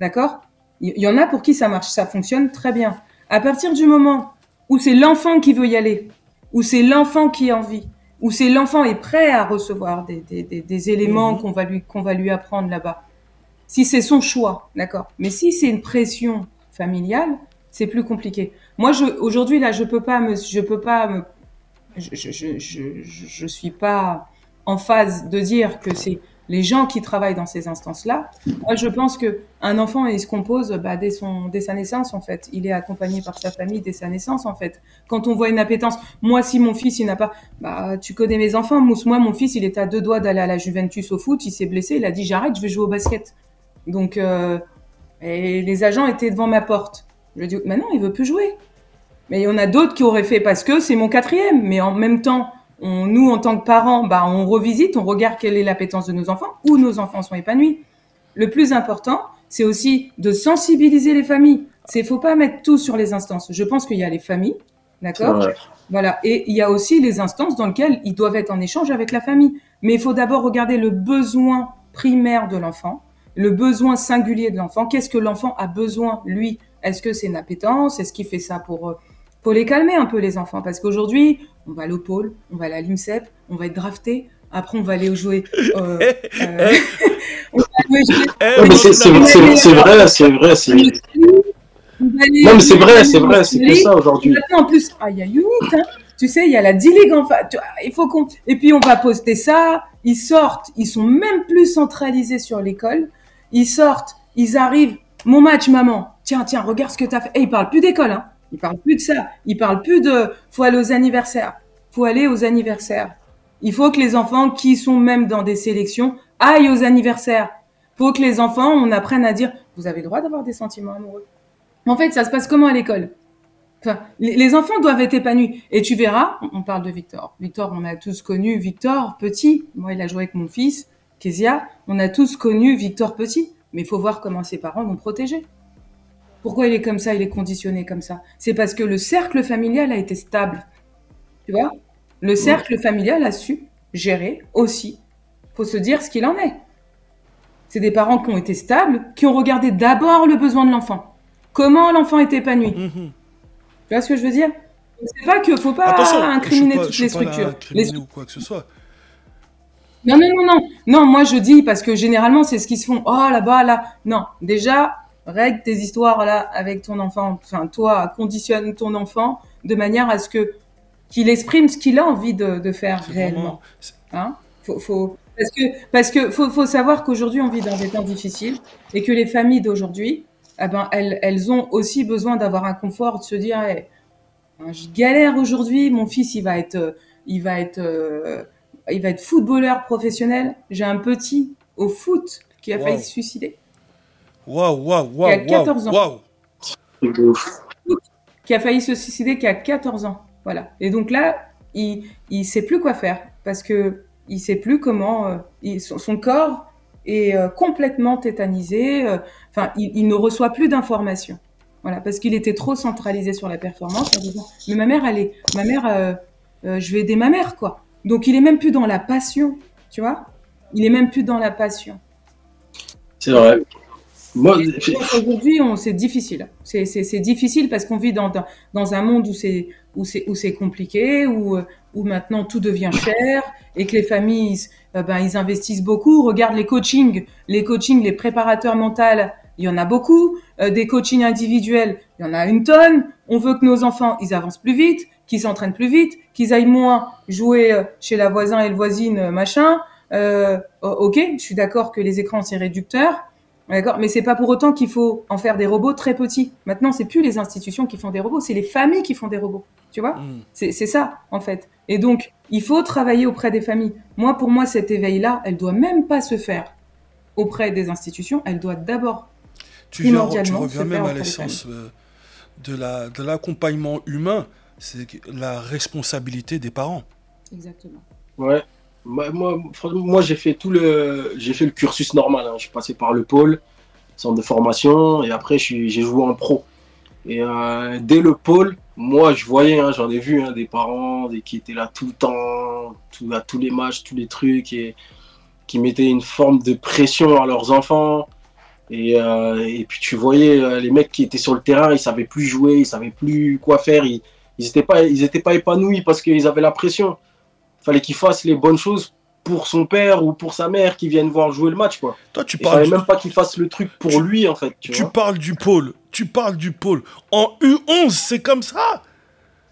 [SPEAKER 5] D'accord? Il y en a pour qui ça marche, ça fonctionne très bien. À partir du moment où c'est l'enfant qui veut y aller, où c'est l'enfant qui a envie, où c'est l'enfant est prêt à recevoir des, des, des, éléments mhm. qu'on va lui qu'on va lui apprendre là-bas. Si c'est son choix, d'accord. Mais si c'est une pression familiale, c'est plus compliqué. Moi, aujourd'hui là, je peux pas me, je peux pas me, je, je, je, je, je suis pas en phase de dire que c'est les gens qui travaillent dans ces instances-là. Moi, je pense que un enfant, il se compose bah, dès, son, dès sa naissance, en fait. Il est accompagné par sa famille dès sa naissance, en fait. Quand on voit une appétence, moi, si mon fils, il n'a pas... Bah, tu connais mes enfants, Mousse. Moi, mon fils, il était à deux doigts d'aller à la Juventus au foot. Il s'est blessé. Il a dit, j'arrête, je vais jouer au basket. Donc, euh, et les agents étaient devant ma porte. Je lui ai dit, maintenant, il veut plus jouer. Mais il y en a d'autres qui auraient fait parce que c'est mon quatrième. Mais en même temps, nous, en tant que parents, bah, on revisite, on regarde quelle est l'appétence de nos enfants, où nos enfants sont épanouis. Le plus important, c'est aussi de sensibiliser les familles. C'est faut pas mettre tout sur les instances. Je pense qu'il y a les familles, d'accord? Voilà. Et il y a aussi les instances dans lesquelles ils doivent être en échange avec la famille. Mais il faut d'abord regarder le besoin primaire de l'enfant, le besoin singulier de l'enfant. Qu'est-ce que l'enfant a besoin, lui? Est-ce que c'est une appétence? Est-ce qu'il fait ça pour, euh, pour les calmer un peu, les enfants? Parce qu'aujourd'hui, on va aller au pôle, on va aller à l'IMSEP, on va être drafté. Après, on va aller jouer. Euh, euh,
[SPEAKER 3] c'est vrai, c'est vrai. Non, mais c'est vrai, c'est vrai, c'est que ça aujourd'hui.
[SPEAKER 5] En plus, ah, il y a Unit, hein. tu sais, il y a la D-League en. Il faut qu'on. Et puis, on va poster ça. Ils sortent, ils sont même plus centralisés sur l'école. Ils sortent, ils arrivent. Mon match, maman. Tiens, tiens, regarde ce que tu as fait. Et ils parlent plus d'école, hein. Il parle plus de ça. Il parle plus de faut aller aux anniversaires. Faut aller aux anniversaires. Il faut que les enfants qui sont même dans des sélections aillent aux anniversaires. Faut que les enfants, on apprenne à dire, vous avez le droit d'avoir des sentiments amoureux. En fait, ça se passe comment à l'école? Les, enfants doivent être épanouis. Et tu verras, on- on parle de Victor. Victor, on a tous connu Victor petit. Moi, il a joué avec mon fils, Kezia. On a tous connu Victor petit. Mais il faut voir comment ses parents l'ont protégé. Pourquoi il est comme ça, il est conditionné comme ça? C'est parce que le cercle familial a été stable. Tu vois? Le cercle familial a su gérer aussi. faut se dire ce qu'il en est. C'est des parents qui ont été stables, qui ont regardé d'abord le besoin de l'enfant. Comment l'enfant est épanoui.
[SPEAKER 2] Mhm.
[SPEAKER 5] Tu vois ce que je veux dire? C'est pas que faut pas
[SPEAKER 2] Attention,
[SPEAKER 5] incriminer
[SPEAKER 2] pas,
[SPEAKER 5] toutes les structures.
[SPEAKER 2] incriminer
[SPEAKER 5] Les-
[SPEAKER 2] ou quoi que ce soit.
[SPEAKER 5] Non, non, non, non. Non, moi je dis parce que généralement c'est ce qu'ils se font. Oh là-bas, là. Non, déjà, règle tes histoires là avec ton enfant. Enfin, toi, conditionne ton enfant de manière à ce que qu'il exprime ce qu'il a envie de, de faire réellement. Hein? Faut, faut, parce que, parce que faut, faut savoir qu'aujourd'hui, on vit dans des temps difficiles et que les familles d'aujourd'hui, eh ben, elles, elles ont aussi besoin d'avoir un confort, de se dire, Eh, hein, je galère aujourd'hui, mon fils, il va être, euh, il va être, euh, il va être footballeur professionnel. J'ai un petit au foot qui a failli se suicider,
[SPEAKER 2] Waouh, waouh,
[SPEAKER 5] Il y a
[SPEAKER 2] waouh,
[SPEAKER 5] 14 ans.
[SPEAKER 2] waouh, waouh.
[SPEAKER 3] Truc de ouf.
[SPEAKER 5] qui a failli se suicider, qui a 14 ans. Voilà. Et donc là, il, il sait plus quoi faire parce que il sait plus comment, euh, il- son, son corps est euh, complètement tétanisé. euh, Enfin, il, il ne reçoit plus d'informations. Voilà, parce qu'il était trop centralisé sur la performance en disant, mais ma mère, elle est, ma mère, euh, euh, je vais aider ma mère, quoi. Donc il est même plus dans la passion, tu vois. Il est même plus dans la passion.
[SPEAKER 3] C'est vrai.
[SPEAKER 5] Aujourd'hui, c'est difficile. C'est- difficile parce qu'on vit dans, dans, un monde où c'est où compliqué, où où maintenant tout devient cher et que les familles, euh, ben ils investissent beaucoup. Regarde les coachings, les coachings, les préparateurs mentaux, il y en a beaucoup. Euh, des coachings individuels, il y en a une tonne. On veut que nos enfants, ils avancent plus vite, qu'ils s'entraînent plus vite, qu'ils aillent moins jouer euh, chez la voisin et le voisine, machin. Euh, ok, je suis d'accord que les écrans c'est réducteur. D'accord, mais c'est pas pour autant qu'il faut en faire des robots très petits. Maintenant, c'est plus les institutions qui font des robots, c'est les familles qui font des robots. Tu vois?
[SPEAKER 2] Mm.
[SPEAKER 5] C'est ça, en fait. Et donc, il faut travailler auprès des familles. Moi, pour moi, cet éveil-là, elle doit même pas se faire auprès des institutions. Elle doit d'abord.
[SPEAKER 2] Tu, viens, tu reviens
[SPEAKER 5] se
[SPEAKER 2] même
[SPEAKER 5] faire
[SPEAKER 2] à l'essence euh, de la de l'accompagnement humain, c'est la responsabilité des parents.
[SPEAKER 5] Exactement.
[SPEAKER 3] Ouais. Moi, moi, j'ai fait tout le, j'ai fait le cursus normal. hein. Je suis passé par le pôle, centre de formation, et après, j'ai joué en pro. Et euh, dès le pôle, moi, je voyais, hein, j'en ai vu hein, des parents qui étaient là tout le temps, tout, à tous les matchs, tous les trucs, et qui mettaient une forme de pression à leurs enfants. Et, euh, et puis tu voyais euh, les mecs qui étaient sur le terrain, ils savaient plus jouer, ils savaient plus quoi faire, ils ils étaient pas, ils étaient pas épanouis parce qu'ils avaient la pression. Fallait qu'ils fassent les bonnes choses pour son père ou pour sa mère qui viennent voir jouer le match quoi.
[SPEAKER 2] Toi, tu
[SPEAKER 3] Il
[SPEAKER 2] parles, du,
[SPEAKER 3] même pas qu'il fasse le truc pour
[SPEAKER 2] Tu-
[SPEAKER 3] lui en fait. Tu
[SPEAKER 2] tu
[SPEAKER 3] vois.
[SPEAKER 2] parles du pôle. Tu parles du pôle. En U11, c'est comme ça.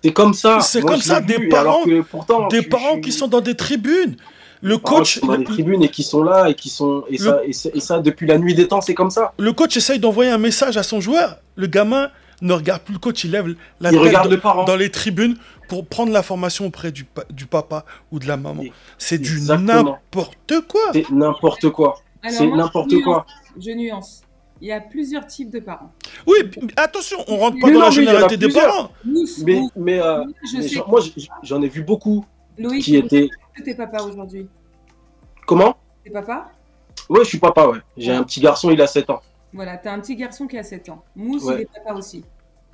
[SPEAKER 3] C'est comme ça.
[SPEAKER 2] C'est comme ça, des
[SPEAKER 3] vu,
[SPEAKER 2] parents-
[SPEAKER 3] pourtant,
[SPEAKER 2] Des
[SPEAKER 3] je-
[SPEAKER 2] parents
[SPEAKER 3] je-
[SPEAKER 2] qui sont dans des tribunes. Le
[SPEAKER 3] des qui
[SPEAKER 2] coach,
[SPEAKER 3] sont dans les tribunes et qui sont là et qui sont et
[SPEAKER 2] Le-
[SPEAKER 3] ça et ça, et ça, depuis la nuit des temps c'est comme ça.
[SPEAKER 2] le coach essaye d'envoyer un message à son joueur. Le gamin ne regarde plus le coach, il lève la
[SPEAKER 3] Il
[SPEAKER 2] tête
[SPEAKER 3] regarde
[SPEAKER 2] dans,
[SPEAKER 3] le parent.
[SPEAKER 2] dans les tribunes pour prendre l'information auprès du, pa- du papa ou de la maman. C'est du n'importe quoi.
[SPEAKER 3] C'est n'importe quoi. C'est n'importe quoi.
[SPEAKER 5] Je nuance. Il y a plusieurs types de parents.
[SPEAKER 2] Oui, attention, on rentre pas
[SPEAKER 3] Mais
[SPEAKER 2] dans
[SPEAKER 3] non,
[SPEAKER 2] la généralité des parents.
[SPEAKER 5] Nous,
[SPEAKER 3] Mais
[SPEAKER 5] nous-
[SPEAKER 3] mais, euh,
[SPEAKER 5] moi, je
[SPEAKER 3] mais
[SPEAKER 5] sais
[SPEAKER 3] genre, moi j- j'en ai vu beaucoup
[SPEAKER 5] Loïc,
[SPEAKER 3] qui étaient
[SPEAKER 5] t'es papa aujourd'hui?
[SPEAKER 3] comment?
[SPEAKER 5] T'es papa?
[SPEAKER 3] Ouais, je suis papa ouais. J'ai un petit garçon, il a 7 ans.
[SPEAKER 5] Voilà, t'as un petit garçon qui a 7 ans. Mousse,
[SPEAKER 3] Ouais.
[SPEAKER 5] il est papa aussi.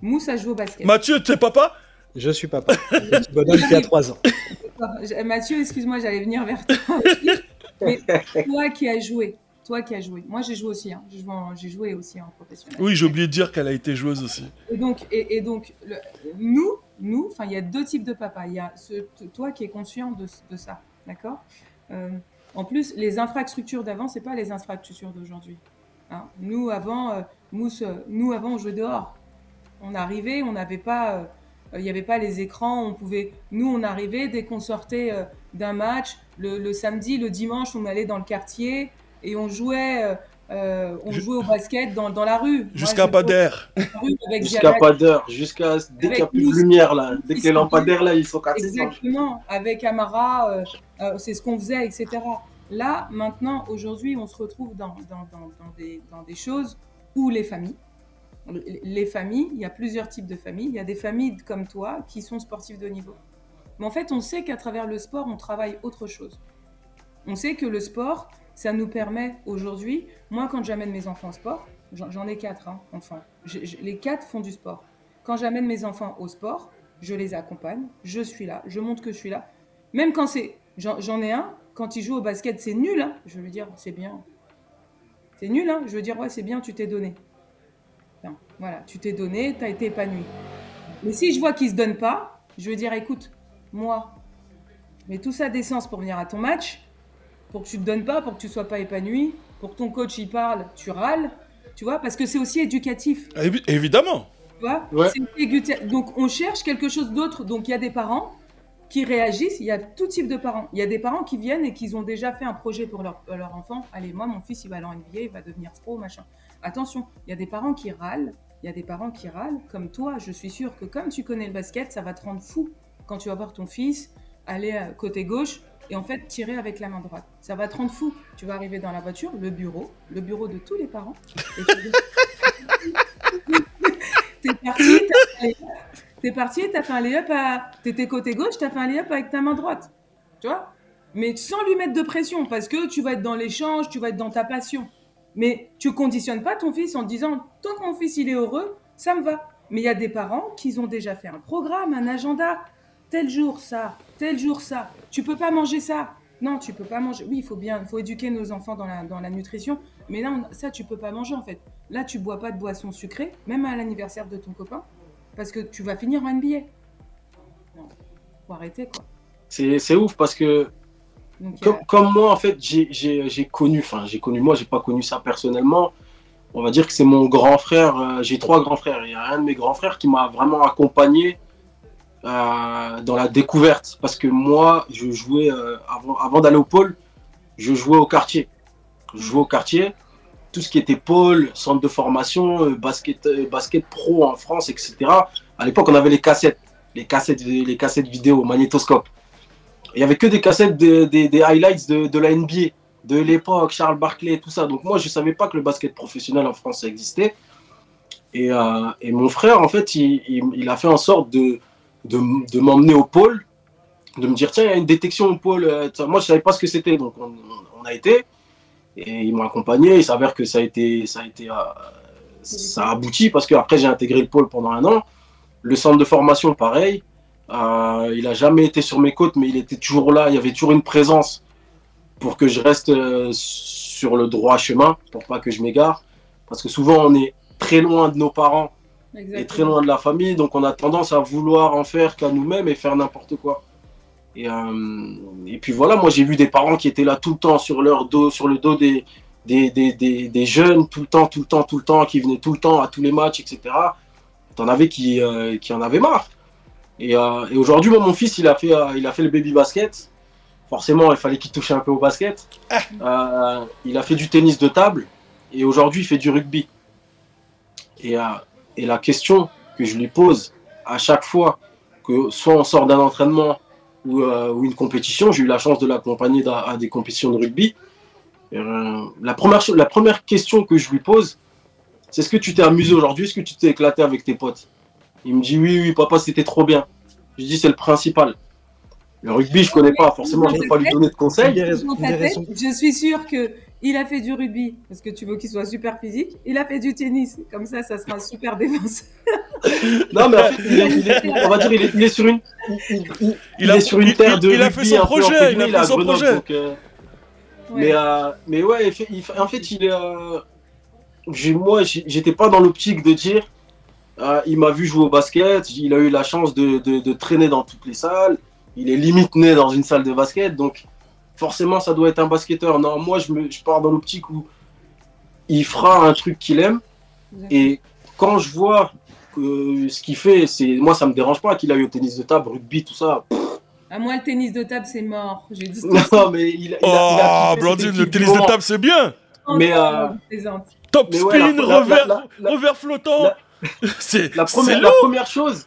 [SPEAKER 5] Mousse a joué au basket.
[SPEAKER 2] Mathieu, t'es papa?
[SPEAKER 4] Je suis papa. Un petit bonhomme qui a 3 ans.
[SPEAKER 5] Mathieu, excuse-moi, j'allais venir vers toi. aussi. Mais toi qui as joué, toi qui as joué. Moi, j'ai joué aussi. hein. J'ai joué, en- j'ai joué aussi en professionnel.
[SPEAKER 2] Oui, j'ai oublié de dire qu'elle a été joueuse aussi.
[SPEAKER 5] Et donc, et, et donc le- nous, nous, enfin, il y a deux types de papas. Il y a ce, toi qui es conscient de, de ça, d'accord? Euh, En plus, les infrastructures d'avant, c'est pas les infrastructures d'aujourd'hui. Hein. nous, avant, euh, Mousse, euh, nous, avant, on jouait dehors. On arrivait, on n'avait pas, euh, il n'y avait pas les écrans. On pouvait, nous, on arrivait dès qu'on sortait euh, d'un match, le, le samedi, le dimanche, on allait dans le quartier et on jouait. euh, on jouait au basket dans, dans la rue.
[SPEAKER 2] Jusqu'à pas d'air.
[SPEAKER 3] Jusqu'à pas d'heure. Jusqu'à dès qu'il n'y a plus de lumière là. Dès que les lampadaires là, ils sont cassés.
[SPEAKER 5] Exactement. Avec Amara, euh, euh, c'est ce qu'on faisait, etc. Là, maintenant, aujourd'hui, on se retrouve dans, dans, dans, des, dans des choses où les familles, les familles, il y a plusieurs types de familles. Il y a des familles comme toi qui sont sportives de niveau. Mais en fait, on sait qu'à travers le sport, on travaille autre chose. On sait que le sport, ça nous permet aujourd'hui, moi quand j'amène mes enfants au sport, j'en ai quatre hein, enfants, les quatre font du sport. Quand j'amène mes enfants au sport, je les accompagne, je suis là, je montre que je suis là. Même quand c'est, j'en ai un, quand il joue au basket, c'est nul, hein, je veux lui dire, c'est bien. C'est nul, hein, je veux dire, ouais, c'est bien, tu t'es donné. voilà, tu t'es donné, tu as été épanoui. Mais si je vois qu'il se donne pas, je veux dire, écoute, moi, mais tout ça d'essence pour venir à ton match, pour que tu te donnes pas, pour que tu sois pas épanoui, pour que ton coach y parle, tu râles, tu vois, parce que c'est aussi éducatif.
[SPEAKER 2] Évidemment.
[SPEAKER 5] Tu vois Donc on cherche quelque chose d'autre. Donc il y a des parents qui réagissent, il y a tout type de parents. Il y a des parents qui viennent et qui ont déjà fait un projet pour leur, leur enfant. Allez, moi, mon fils, il va aller en NBA, il va devenir pro, machin. Attention, il y a des parents qui râlent, il y a des parents qui râlent, comme toi, je suis sûre que comme tu connais le basket, ça va te rendre fou quand tu vas voir ton fils aller à côté gauche et en fait tirer avec la main droite. Ça va te rendre fou. Tu vas arriver dans la voiture, le bureau, le bureau de tous les parents. T'es parti, t'es parti, t'as fait un lay-up à. T'étais côté gauche, t'as fait un lay-up avec ta main droite. Tu vois? Mais sans lui mettre de pression, parce que tu vas être dans l'échange, tu vas être dans ta passion. Mais tu conditionnes pas ton fils en disant tant que mon fils il est heureux, ça me va. Mais il y a des parents qui ont déjà fait un programme, un agenda. Tel jour ça, tel jour ça. Tu peux pas manger ça. Non, tu peux pas manger. Oui, il faut bien, faut éduquer nos enfants dans la, dans la nutrition. Mais non, ça, tu peux pas manger en fait. Là, tu bois pas de boisson sucrée, même à l'anniversaire de ton copain, parce que tu vas finir en NBA. Non, faut arrêter quoi.
[SPEAKER 3] C'est ouf parce que comme, moi, en fait, j'ai connu, enfin, j'ai connu, moi, j'ai pas connu ça personnellement. On va dire que c'est mon grand frère. Euh, j'ai trois grands frères. Il y a un de mes grands frères qui m'a vraiment accompagné euh, dans la découverte. Parce que moi, je jouais, euh, avant, avant d'aller au pôle, je jouais au quartier. Je jouais au quartier. Tout ce qui était pôle, centre de formation, euh, basket, basket pro en France, etc. À l'époque, on avait les cassettes, les cassettes, les cassettes vidéo, magnétoscope. Il n'y avait que des cassettes des highlights de, la NBA, de l'époque, Charles Barkley, tout ça. Donc moi, je ne savais pas que le basket professionnel en France existait. Et, et mon frère, en fait, il, a fait en sorte de, de, m'emmener au pôle, de me dire tiens, il y a une détection au pôle. Euh, moi, je savais pas ce que c'était, donc on, a été. Et ils m'ont accompagné. Il s'avère que ça a été, ça a été, euh, ça a abouti parce qu'après j'ai intégré le pôle pendant un an. Le centre de formation, pareil. Euh, il a jamais été sur mes côtes, mais il était toujours là. Il y avait toujours une présence pour que je reste sur le droit chemin, pour pas que je m'égare. Parce que souvent on est très loin de nos parents et très loin de la famille, donc on a tendance à vouloir en faire qu'à nous-mêmes et faire n'importe quoi. Et, euh, et, puis voilà, moi j'ai vu des parents qui étaient là tout le temps sur leur dos, sur le dos des, des, des, des, jeunes, tout le temps, tout le temps, tout le temps, qui venaient tout le temps à tous les matchs, etc. T'en avais qui, euh, qui en avaient marre. Et, euh, et aujourd'hui, moi, mon fils, il a, fait, il a fait le baby basket. Forcément, il fallait qu'il touche un peu au basket. Ah. il a fait du tennis de table. Et aujourd'hui, il fait du rugby. Et, et la question que je lui pose à chaque fois que soit on sort d'un entraînement ou, euh, une compétition, j'ai eu la chance de l'accompagner à, des compétitions de rugby. Euh, la, première, question que je lui pose, c'est est-ce que tu t'es amusé aujourd'hui? Est-ce que tu t'es éclaté avec tes potes? Il me dit oui, oui, papa, c'était trop bien. Je dis c'est le principal. Le rugby, je connais pas, forcément, je ne peux pas lui donner de conseils.
[SPEAKER 5] Je suis sûr que il a fait du rugby parce que tu veux qu'il soit super physique. Il a fait du tennis. Comme ça, ça sera super défense.
[SPEAKER 3] non, mais en fait, il est, on va dire, il est, sur une, il, est sur une terre de
[SPEAKER 2] il a fait son projet. Il a fait son projet.
[SPEAKER 3] Euh, mais, euh, mais ouais, en fait, il est. Euh, moi, j'étais pas dans l'optique de dire. il m'a vu jouer au basket. Il a eu la chance de, de, de traîner dans toutes les salles. Il est limite né dans une salle de basket. Donc, forcément ça doit être un basketteur. Non, moi je, me, je pars dans l'optique où il fera un truc qu'il aime. Et quand je vois que ce qu'il fait, c'est moi ça me dérange pas qu'il aille au tennis de table, rugby, tout ça.
[SPEAKER 5] À moi, le tennis de table, c'est mort. J'ai dit
[SPEAKER 3] non, mais il,
[SPEAKER 2] a, oh, Blandine, le tennis de table, c'est bien.
[SPEAKER 3] Mais, euh,
[SPEAKER 2] Top
[SPEAKER 3] Mais
[SPEAKER 2] spin,
[SPEAKER 3] ouais, la- la-
[SPEAKER 2] revers,
[SPEAKER 3] la- la-
[SPEAKER 2] revers flottant.
[SPEAKER 3] la-
[SPEAKER 2] c'est
[SPEAKER 3] La première chose,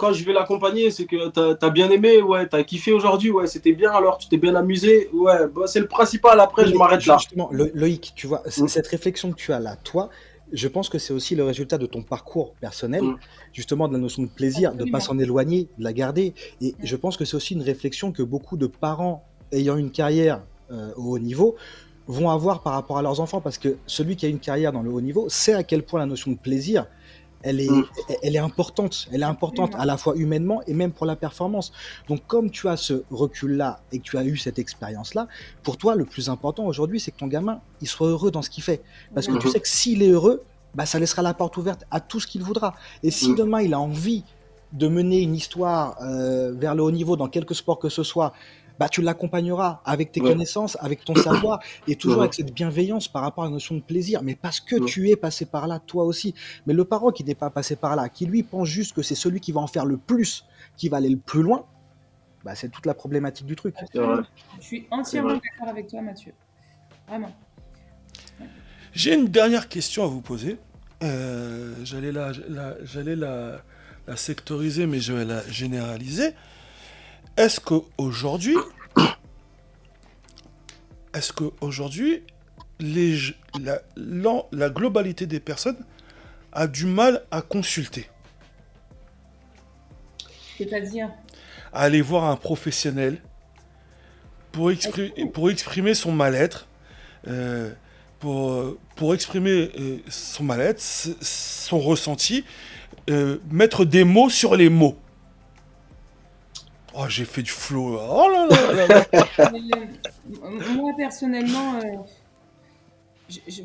[SPEAKER 3] quand je vais l'accompagner, c'est que t'as as bien aimé, ouais, t'as kiffé aujourd'hui, ouais, c'était bien alors, tu t'es bien amusé, ouais, bah, c'est le principal, après je m'arrête là.
[SPEAKER 4] Justement, Lo- Loïc, tu vois,
[SPEAKER 3] Mm.
[SPEAKER 4] cette réflexion que tu as là, toi, je pense que c'est aussi le résultat de ton parcours personnel,
[SPEAKER 3] Mm.
[SPEAKER 4] justement de la notion de plaisir, de
[SPEAKER 5] Absolument.
[SPEAKER 4] pas s'en éloigner, de la garder. Et je pense que c'est aussi une réflexion que beaucoup de parents ayant une carrière euh, au haut niveau vont avoir par rapport à leurs enfants, parce que celui qui a une carrière dans le haut niveau sait à quel point la notion de plaisir, elle est,
[SPEAKER 3] Mm.
[SPEAKER 4] elle- est importante. Elle est importante à la fois humainement et même pour la performance. Donc, comme tu as ce recul-là et que tu as eu cette expérience-là, pour toi, le plus important aujourd'hui, c'est que ton gamin, il soit heureux dans ce qu'il fait. Parce que tu
[SPEAKER 3] Mhm.
[SPEAKER 4] sais que s'il est heureux, bah, ça laissera la porte ouverte à tout ce qu'il voudra. Et si
[SPEAKER 3] Mhm.
[SPEAKER 4] demain, il a envie de mener une histoire euh, vers le haut niveau dans quelque sport que ce soit, bah, tu l'accompagneras avec tes
[SPEAKER 3] Ouais.
[SPEAKER 4] connaissances, avec ton savoir, et toujours avec cette bienveillance par rapport à la notion de plaisir. Mais parce que tu es passé par là, toi aussi. Mais le parent qui n'est pas passé par là, qui lui pense juste que c'est celui qui va en faire le plus, qui va aller le plus loin, bah, c'est toute la problématique du truc.
[SPEAKER 3] Vrai.
[SPEAKER 5] Je suis entièrement d'accord avec toi, Mathieu. Vraiment.
[SPEAKER 2] J'ai une dernière question à vous poser. Euh, j'allais la, la, la sectoriser, mais je vais la généraliser. Est-ce qu'aujourd'hui, est-ce qu'aujourd'hui, la, globalité des personnes a du mal à consulter,
[SPEAKER 5] C'est-à-dire,
[SPEAKER 2] à aller voir un professionnel pour, expri- pour exprimer son mal-être, euh, pour, pour exprimer euh, son mal-être, s- son ressenti, euh, mettre des mots sur les mots. Oh, j'ai fait du flow. Oh là là là là.
[SPEAKER 5] euh, moi personnellement, euh, je- je-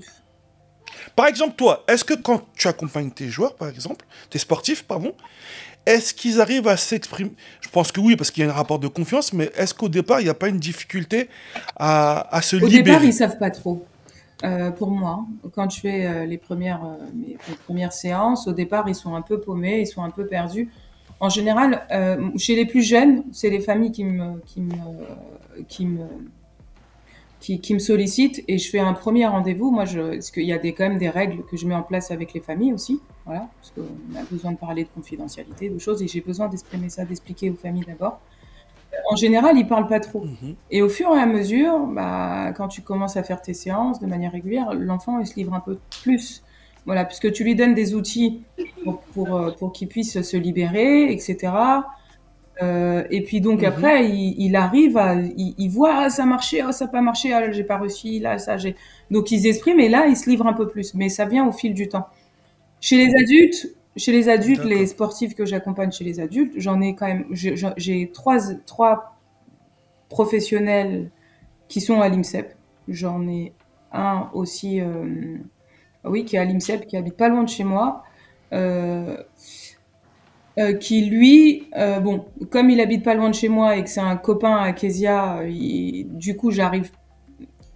[SPEAKER 2] Par exemple, toi, est-ce que quand tu accompagnes tes joueurs, par exemple, tes sportifs, pardon, est-ce qu'ils arrivent à s'exprimer? Je pense que oui, parce qu'il y a un rapport de confiance, mais est-ce qu'au départ, il n'y a pas une difficulté à, à se
[SPEAKER 5] au
[SPEAKER 2] libérer?
[SPEAKER 5] départ, ils savent pas trop. Euh, pour moi, quand je fais euh, les premières mes, mes premières séances, au départ, ils sont un peu paumés, ils sont un peu perdus. En général, euh, chez les plus jeunes, c'est les familles qui me qui me qui me qui, qui me sollicitent et je fais un premier rendez-vous. Moi, je, parce qu'il y a des, quand même des règles que je mets en place avec les familles aussi, voilà, parce qu'on a besoin de parler de confidentialité, de choses, et j'ai besoin d'exprimer ça, d'expliquer aux familles d'abord. En général, ils parlent pas trop.
[SPEAKER 2] Mhm.
[SPEAKER 5] Et au fur et à mesure, bah, quand tu commences à faire tes séances de manière régulière, l'enfant il se livre un peu plus. Voilà, puisque tu lui donnes des outils pour, pour, euh, pour qu'il puisse se libérer, etc. Euh, et puis donc
[SPEAKER 2] Mhm.
[SPEAKER 5] après, il, il arrive à, il, il voit ah, ça marchait, ah, ça n'a pas marché, ah, j'ai pas réussi, là ça j'ai. Donc ils expriment et là ils se livrent un peu plus, mais ça vient au fil du temps. Chez les adultes, chez les adultes, les sportifs que j'accompagne chez les adultes, j'en ai quand même, j'ai j'ai trois, trois professionnels qui sont à l'IMSEP. J'en ai un aussi, euh, oui, qui est à l'IMSEP, qui habite pas loin de chez moi, euh, euh, qui lui, euh, bon, comme il habite pas loin de chez moi et que c'est un copain à Kezia, il- du coup j'arrive,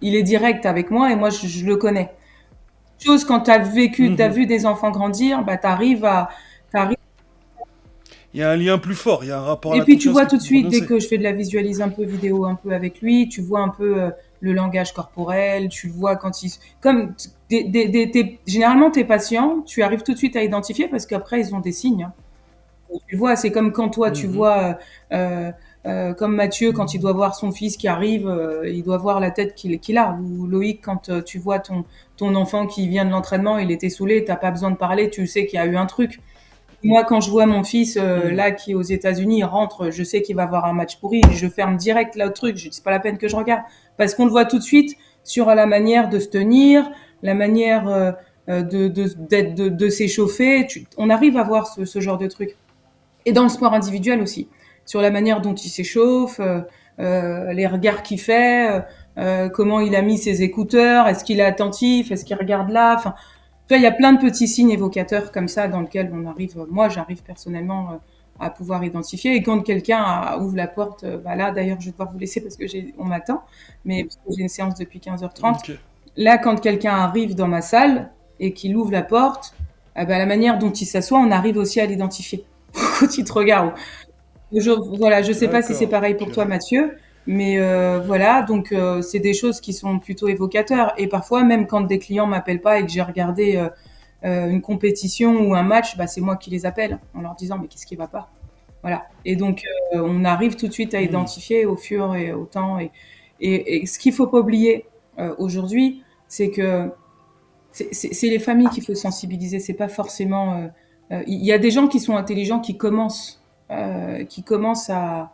[SPEAKER 5] il est direct avec moi et moi je, je le connais. Chose quand tu as vécu,
[SPEAKER 2] Mhm.
[SPEAKER 5] tu as vu des enfants grandir, bah t'arrives à, t'arrives
[SPEAKER 2] Il y a un lien plus fort, il y a un rapport à
[SPEAKER 5] et puis tu vois tout de suite, dès que je fais de la visualise un peu vidéo, un peu avec lui, tu vois un peu le langage corporel, tu le vois quand il... Comme des, des, des- tes- généralement tes patients, tu arrives tout de suite à identifier parce qu'après ils ont des signes. hein. Tu vois, c'est comme quand toi tu
[SPEAKER 2] Mhm.
[SPEAKER 5] vois, euh, euh, comme Mathieu quand il doit voir son fils qui arrive, euh, il doit voir la tête qu'il a. Ou Loïc quand euh, tu vois ton, ton enfant qui vient de l'entraînement, il était saoulé, t'as pas besoin de parler, tu sais qu'il y a eu un truc. Moi, quand je vois mon fils euh,
[SPEAKER 2] Mhm.
[SPEAKER 5] là qui est aux États-Unis rentre, je sais qu'il va avoir un match pourri, je ferme direct là le truc. Je dis c'est pas la peine que je regarde parce qu'on le voit tout de suite sur la manière de se tenir, la manière euh, euh, de de de, de s'échauffer. On arrive à voir ce, ce genre de truc. Et dans le sport individuel aussi, sur la manière dont il s'échauffe, euh, euh, les regards qu'il fait, euh, comment il a mis ses écouteurs, est-ce qu'il est attentif, est-ce qu'il regarde là. Enfin, tu vois, il y a plein de petits signes évocateurs comme ça dans lesquels on arrive. Moi, j'arrive personnellement à pouvoir identifier. Et quand quelqu'un ouvre la porte, bah là, d'ailleurs, je vais devoir vous laisser parce que j'ai, on m'attend, mais j'ai une séance depuis 15h30.
[SPEAKER 2] Ok.
[SPEAKER 5] Là, quand quelqu'un arrive dans ma salle et qu'il ouvre la porte, eh ben, la manière dont il s'assoit, on arrive aussi à l'identifier. quand il te regarde. Je, voilà, je sais pas si c'est pareil pour toi, Mathieu, Mais euh, voilà, donc euh, c'est des choses qui sont plutôt évocateurs. Et parfois, même quand des clients m'appellent pas et que j'ai regardé euh, une compétition ou un match, bah, c'est moi qui les appelle en leur disant mais qu'est-ce qui va pas? Voilà. Et donc on arrive tout de suite à
[SPEAKER 2] Mhm.
[SPEAKER 5] identifier au fur et au temps. Et, et, et ce qu'il faut pas oublier euh, aujourd'hui, c'est que c'est- les familles qu'il faut sensibiliser. C'est pas forcément. euh, euh, Il y a des gens qui sont intelligents qui commencent, qui commencent à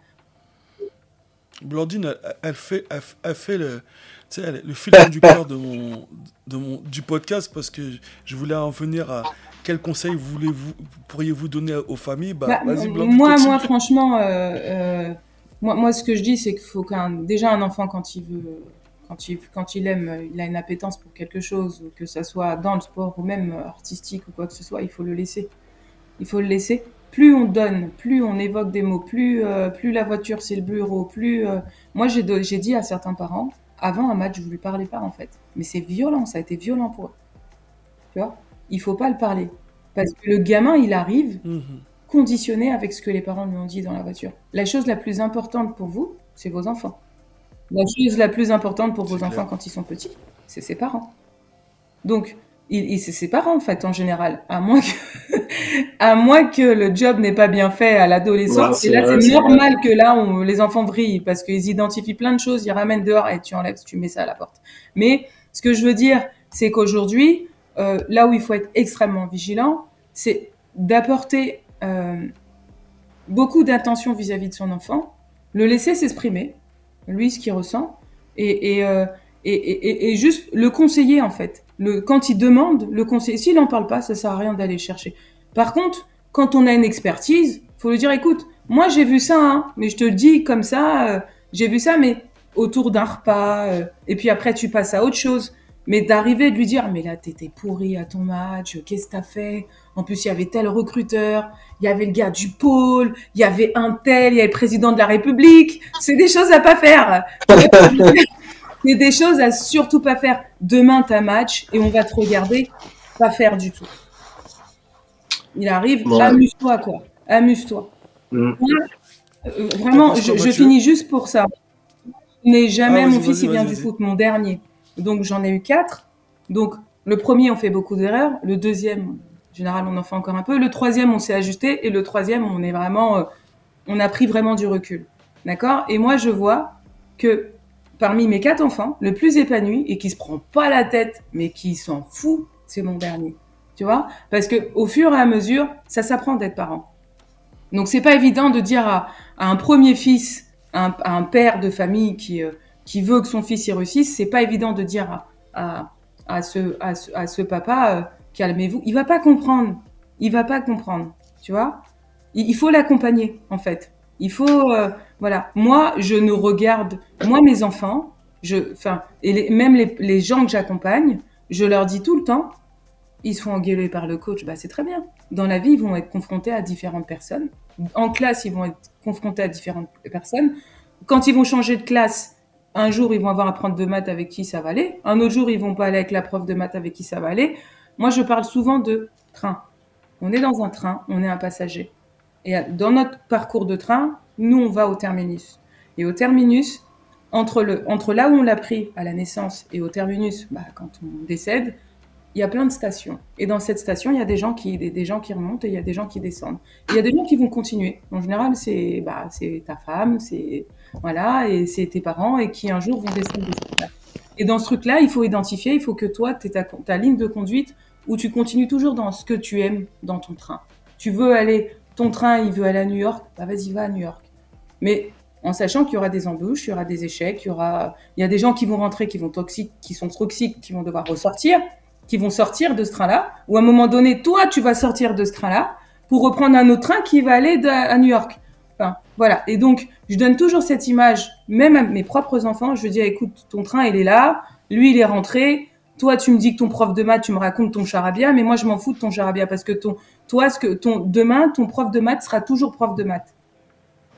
[SPEAKER 2] Blandine, elle, elle fait, elle, elle fait le, elle- le fil conducteur de mon, de mon, du podcast parce que je voulais en venir à quels conseils voulez-vous, pourriez-vous donner aux familles? Bah,
[SPEAKER 5] Bah,
[SPEAKER 2] Blandine,
[SPEAKER 5] moi,
[SPEAKER 2] continue.
[SPEAKER 5] moi, franchement, moi, moi, ce que je dis, c'est qu'il faut qu'un, déjà un enfant, quand il veut, quand il, quand il aime, il a une appétence pour quelque chose, que ça soit dans le sport ou même artistique ou quoi que ce soit, il faut le laisser. Il faut le laisser. Plus on donne, plus on évoque des mots, plus, euh, plus la voiture c'est le bureau, plus. euh, Moi, j'ai dit à certains parents, avant un match, je ne lui parlais pas en fait. Mais c'est violent, ça a été violent pour eux. Tu vois? Il faut pas le parler. Parce que le gamin, il arrive,
[SPEAKER 2] Mhm.
[SPEAKER 5] conditionné avec ce que les parents lui ont dit dans la voiture. La chose la plus importante pour vous, c'est vos enfants. La chose la plus importante pour vos enfants quand ils sont petits, c'est ses parents. Donc, il, il- c'est ses parents en fait en général, à moins que, à moins que le job n'ait pas bien fait à l'adolescence.
[SPEAKER 3] c'est
[SPEAKER 5] et là, c'est normal que là, on- les enfants vrillent parce qu'ils identifient plein de choses, ils ramènent dehors et tu enlèves, tu mets ça à la porte. Mais ce que je veux dire, c'est qu'aujourd'hui, euh, là où il faut être extrêmement vigilant, c'est d'apporter euh, beaucoup d'attention vis-à-vis de son enfant, le laisser s'exprimer, lui ce qu'il ressent, euh, et- et- et juste le conseiller en fait. Le, quand il demande, le conseiller. S'il n'en parle pas, ça sert à rien d'aller chercher. Par contre, quand on a une expertise, faut lui dire écoute, moi j'ai vu ça, hein, mais je te le dis comme ça, euh, j'ai vu ça, mais autour d'un repas, euh, et puis après tu passes à autre chose. Mais d'arriver de lui dire, mais là t'étais pourri à ton match, qu'est-ce que t'as fait? En plus il y avait tel recruteur, il y avait le gars du pôle, il y avait un tel, il y avait le président de la République. C'est des choses à pas faire. C'est des choses à surtout pas faire. Demain, t'as match et on va te regarder. Pas faire du tout. Il arrive,
[SPEAKER 3] Ouais.
[SPEAKER 5] amuse-toi, quoi. Amuse-toi.
[SPEAKER 3] Mm.
[SPEAKER 5] Euh, vraiment, je, finis juste pour ça. Je n'ai jamais,
[SPEAKER 2] Ah,
[SPEAKER 5] mon fils, il vient du foot, mon dernier. Donc j'en ai eu quatre. Donc le premier, on fait beaucoup d'erreurs. Le deuxième, général, on en fait encore un peu. Le troisième, on s'est ajusté. Et le troisième, on est vraiment, euh, on a pris vraiment du recul. D'accord? Et moi, je vois que parmi mes quatre enfants, le plus épanoui et qui se prend pas la tête, mais qui s'en fout, c'est mon dernier. Tu vois? Parce que au fur et à mesure, ça s'apprend d'être parent. Donc c'est pas évident de dire à, un premier fils, à un, père de famille qui euh, qui veut que son fils y réussisse, c'est pas évident de dire à à, à ce à ce, à ce papa euh, calmez-vous. Il va pas comprendre. Il va pas comprendre. Tu vois? Il, faut l'accompagner en fait. Il faut euh, voilà. Moi, je ne regarde moi mes enfants, je enfin et même les, les gens que j'accompagne, je leur dis tout le temps ils se font engueuler par le coach, bah c'est très bien. Dans la vie, ils vont être confrontés à différentes personnes. En classe, ils vont être confrontés à différentes personnes. Quand ils vont changer de classe, un jour, ils vont avoir un prof de maths avec qui ça va aller. Un autre jour, ils vont pas aller avec la prof de maths avec qui ça va aller. Moi, je parle souvent de train. On est dans un train, on est un passager. Et dans notre parcours de train, nous, on va au terminus. Et au terminus, entre, le, entre là où on l'a pris à la naissance et au terminus, bah, quand on décède, il y a plein de stations. Et dans cette station, il y a des gens qui, des, gens qui remontent et il y a des gens qui descendent. Il y a des gens qui vont continuer. En général, c'est bah, ta femme, c'est voilà, et c'est tes parents et qui un jour vont descendre. Et dans ce truc-là, il faut identifier, il faut que toi, tu ta ligne de conduite où tu continues toujours dans ce que tu aimes dans ton train. Tu veux aller, ton train, il veut aller à New York, bah vas-y, va à New York. Mais en sachant qu'il y aura des embûches, il y aura des échecs, il y aura, il y a des gens qui vont rentrer, qui vont toxiques, qui sont toxiques, qui vont devoir ressortir qui vont sortir de ce train-là, ou à un moment donné, toi, tu vas sortir de ce train-là pour reprendre un autre train qui va aller à New York. Enfin, voilà. Et donc, je donne toujours cette image, même à mes propres enfants, je dis, écoute, ton train, il est là, lui, il est rentré, toi, tu me dis que ton prof de maths, tu me racontes ton charabia, mais moi, je m'en fous de ton charabia parce que ton, toi, ce que, ton, demain, ton prof de maths sera toujours prof de maths.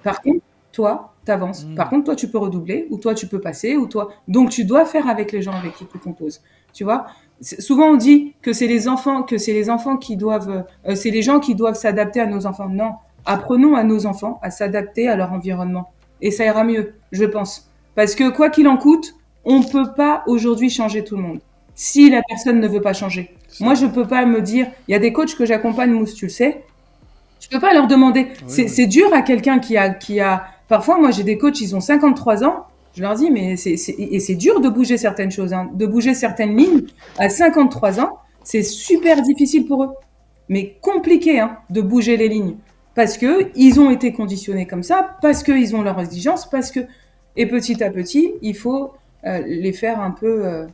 [SPEAKER 5] Par contre, toi, t'avances.
[SPEAKER 2] Mm.
[SPEAKER 5] Par contre, toi, tu peux redoubler, ou toi, tu peux passer, ou toi. Donc, tu dois faire avec les gens avec qui tu composes. Tu vois? Souvent, on dit que c'est les enfants, que c'est les enfants qui doivent, euh, c'est les gens qui doivent s'adapter à nos enfants. Non, apprenons à nos enfants à s'adapter à leur environnement, et ça ira mieux, je pense. Parce que quoi qu'il en coûte, on ne peut pas aujourd'hui changer tout le monde. Si la personne ne veut pas changer. Moi, je ne peux pas me dire, il y a des coachs que j'accompagne, Mousse, tu le sais. Je ne peux pas leur demander. c'est dur à quelqu'un qui a, qui a. Parfois, moi, j'ai des coachs, ils ont 53 ans. Je leur dis, mais c'est, et c'est dur de bouger certaines choses, hein. de bouger certaines lignes à 53 ans. C'est super difficile pour eux, mais compliqué hein, de bouger les lignes parce que ils ont été conditionnés comme ça, parce qu'ils ont leurs exigences, parce que et petit à petit, il faut euh, les faire un peu euh,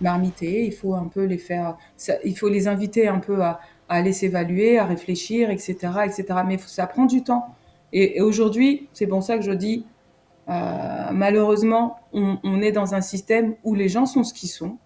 [SPEAKER 5] marmiter, il faut un peu les faire, il faut les inviter un peu à, aller s'évaluer, à réfléchir, etc., etc. Mais ça prend du temps. Et, aujourd'hui, c'est pour ça que je dis, euh, malheureusement, on, est dans un système où les gens sont ce qu'ils sont.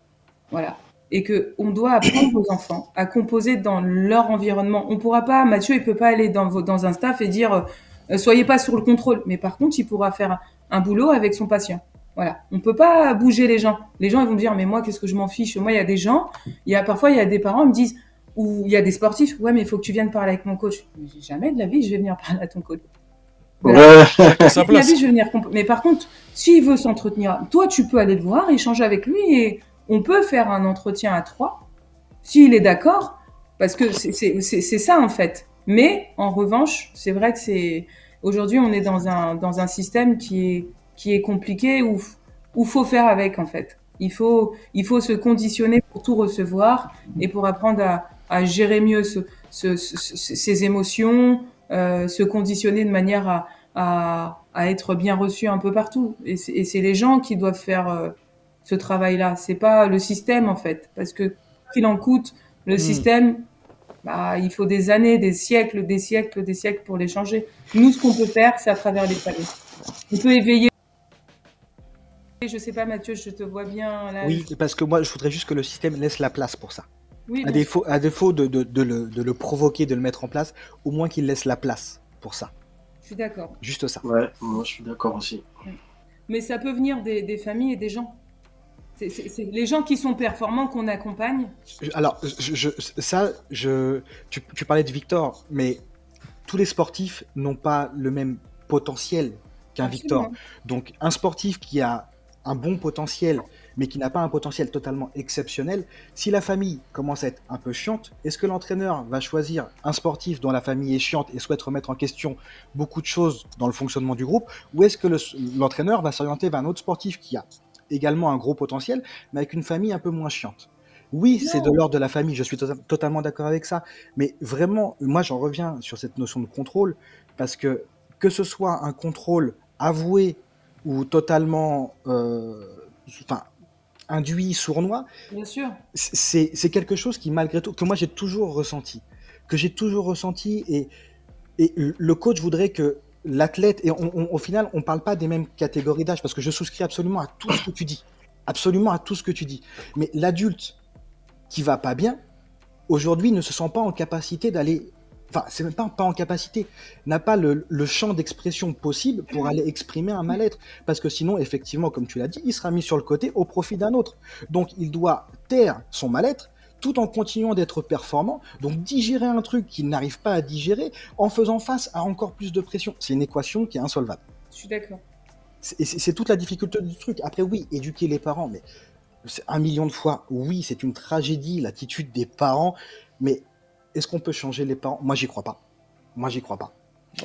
[SPEAKER 5] Voilà et que on doit apprendre aux enfants à composer dans leur environnement. On pourra pas, Mathieu, il peut pas aller dans, dans un staff et dire euh, soyez pas sur le contrôle, mais par contre, il pourra faire un, boulot avec son patient. Voilà, on peut pas bouger les gens. Les gens ils vont dire mais moi qu'est-ce que je m'en fiche? Moi il y a des gens, il y a parfois il y a des parents ils me disent ou il y a des sportifs, ouais mais il faut que tu viennes parler avec mon coach. jamais de la vie je vais venir parler à ton coach. Voilà. ça la vie, je vais venir. Mais par contre, s'il veut s'entretenir, toi tu peux aller le voir, échanger avec lui et on peut faire un entretien à trois, s'il est d'accord, parce que c'est ça en fait. Mais en revanche, c'est vrai que c'est aujourd'hui on est dans un dans un système qui est qui est compliqué où où faut faire avec en fait. Il faut il faut se conditionner pour tout recevoir et pour apprendre à, à gérer mieux ce, ce, ses émotions, euh, se conditionner de manière à, à, à, être bien reçu un peu partout. Et c'est les gens qui doivent faire euh, ce travail-là. C'est pas le système en fait, parce que qu'il en coûte, le hmm. système, bah, il faut des années, des siècles, des siècles, des siècles pour les changer. Nous, ce qu'on peut faire, c'est à travers les familles. On peut éveiller. Je sais pas, Mathieu, je te vois bien là.
[SPEAKER 4] Oui, parce que moi, je voudrais juste que le système laisse la place pour ça. Oui, à, défaut, à défaut de, de, de, le, de, le, provoquer, de le mettre en place, au moins qu'il laisse la place pour ça.
[SPEAKER 5] Je suis d'accord.
[SPEAKER 4] Juste ça.
[SPEAKER 3] Ouais, moi je suis d'accord aussi.
[SPEAKER 5] Mais ça peut venir des, des familles et des gens. C'est les gens qui sont performants qu'on accompagne.
[SPEAKER 4] Alors, je, ça, je, tu, parlais de Victor, mais tous les sportifs n'ont pas le même potentiel qu'un Victor. Donc, un sportif qui a un bon potentiel, mais qui n'a pas un potentiel totalement exceptionnel, si la famille commence à être un peu chiante, est-ce que l'entraîneur va choisir un sportif dont la famille est chiante et souhaite remettre en question beaucoup de choses dans le fonctionnement du groupe, ou est-ce que l'entraîneur va s'orienter vers un autre sportif qui a également un gros potentiel, mais avec une famille un peu moins chiante? Oui, c'est de l'ordre de la famille, je suis tota-, totalement d'accord avec ça, mais vraiment, moi j'en reviens sur cette notion de contrôle, parce que que ce soit un contrôle avoué ou totalement euh, enfin, induit, sournois, c'est quelque chose qui malgré tout, que moi j'ai toujours ressenti, que j'ai toujours ressenti, et, et le coach voudrait que l'athlète, et au final, on ne parle pas des mêmes catégories d'âge, parce que je souscris absolument à tout ce que tu dis. Absolument à tout ce que tu dis. Mais l'adulte qui va pas bien, aujourd'hui, ne se sent pas en capacité d'aller. Enfin, c'est même pas, pas en capacité, n'a pas le, le champ d'expression possible pour aller exprimer un mal-être. Parce que sinon, effectivement, comme tu l'as dit, il sera mis sur le côté au profit d'un autre. Donc, il doit taire son mal-être tout en continuant d'être performant, donc digérer un truc qu'il n'arrive pas à digérer en faisant face à encore plus de pression. C'est une équation qui est insolvable.
[SPEAKER 5] Je suis d'accord.
[SPEAKER 4] C'est toute la difficulté du truc. Après, oui, éduquer les parents, mais un million de fois, oui, c'est une tragédie, l'attitude des parents, mais est-ce qu'on peut changer les parents? Moi, j'y crois pas. Moi, j'y crois pas.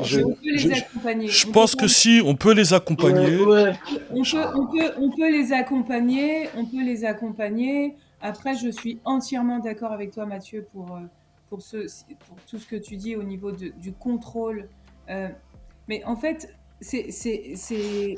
[SPEAKER 5] Je, on peut les accompagner.
[SPEAKER 2] Je pense que si, on peut les accompagner.
[SPEAKER 5] On, peut, on, peut, on peut les accompagner, on peut les accompagner. Après, je suis entièrement d'accord avec toi, Mathieu, pour, euh, pour, ce, pour tout ce que tu dis au niveau de, du contrôle. Euh, mais en fait, c'est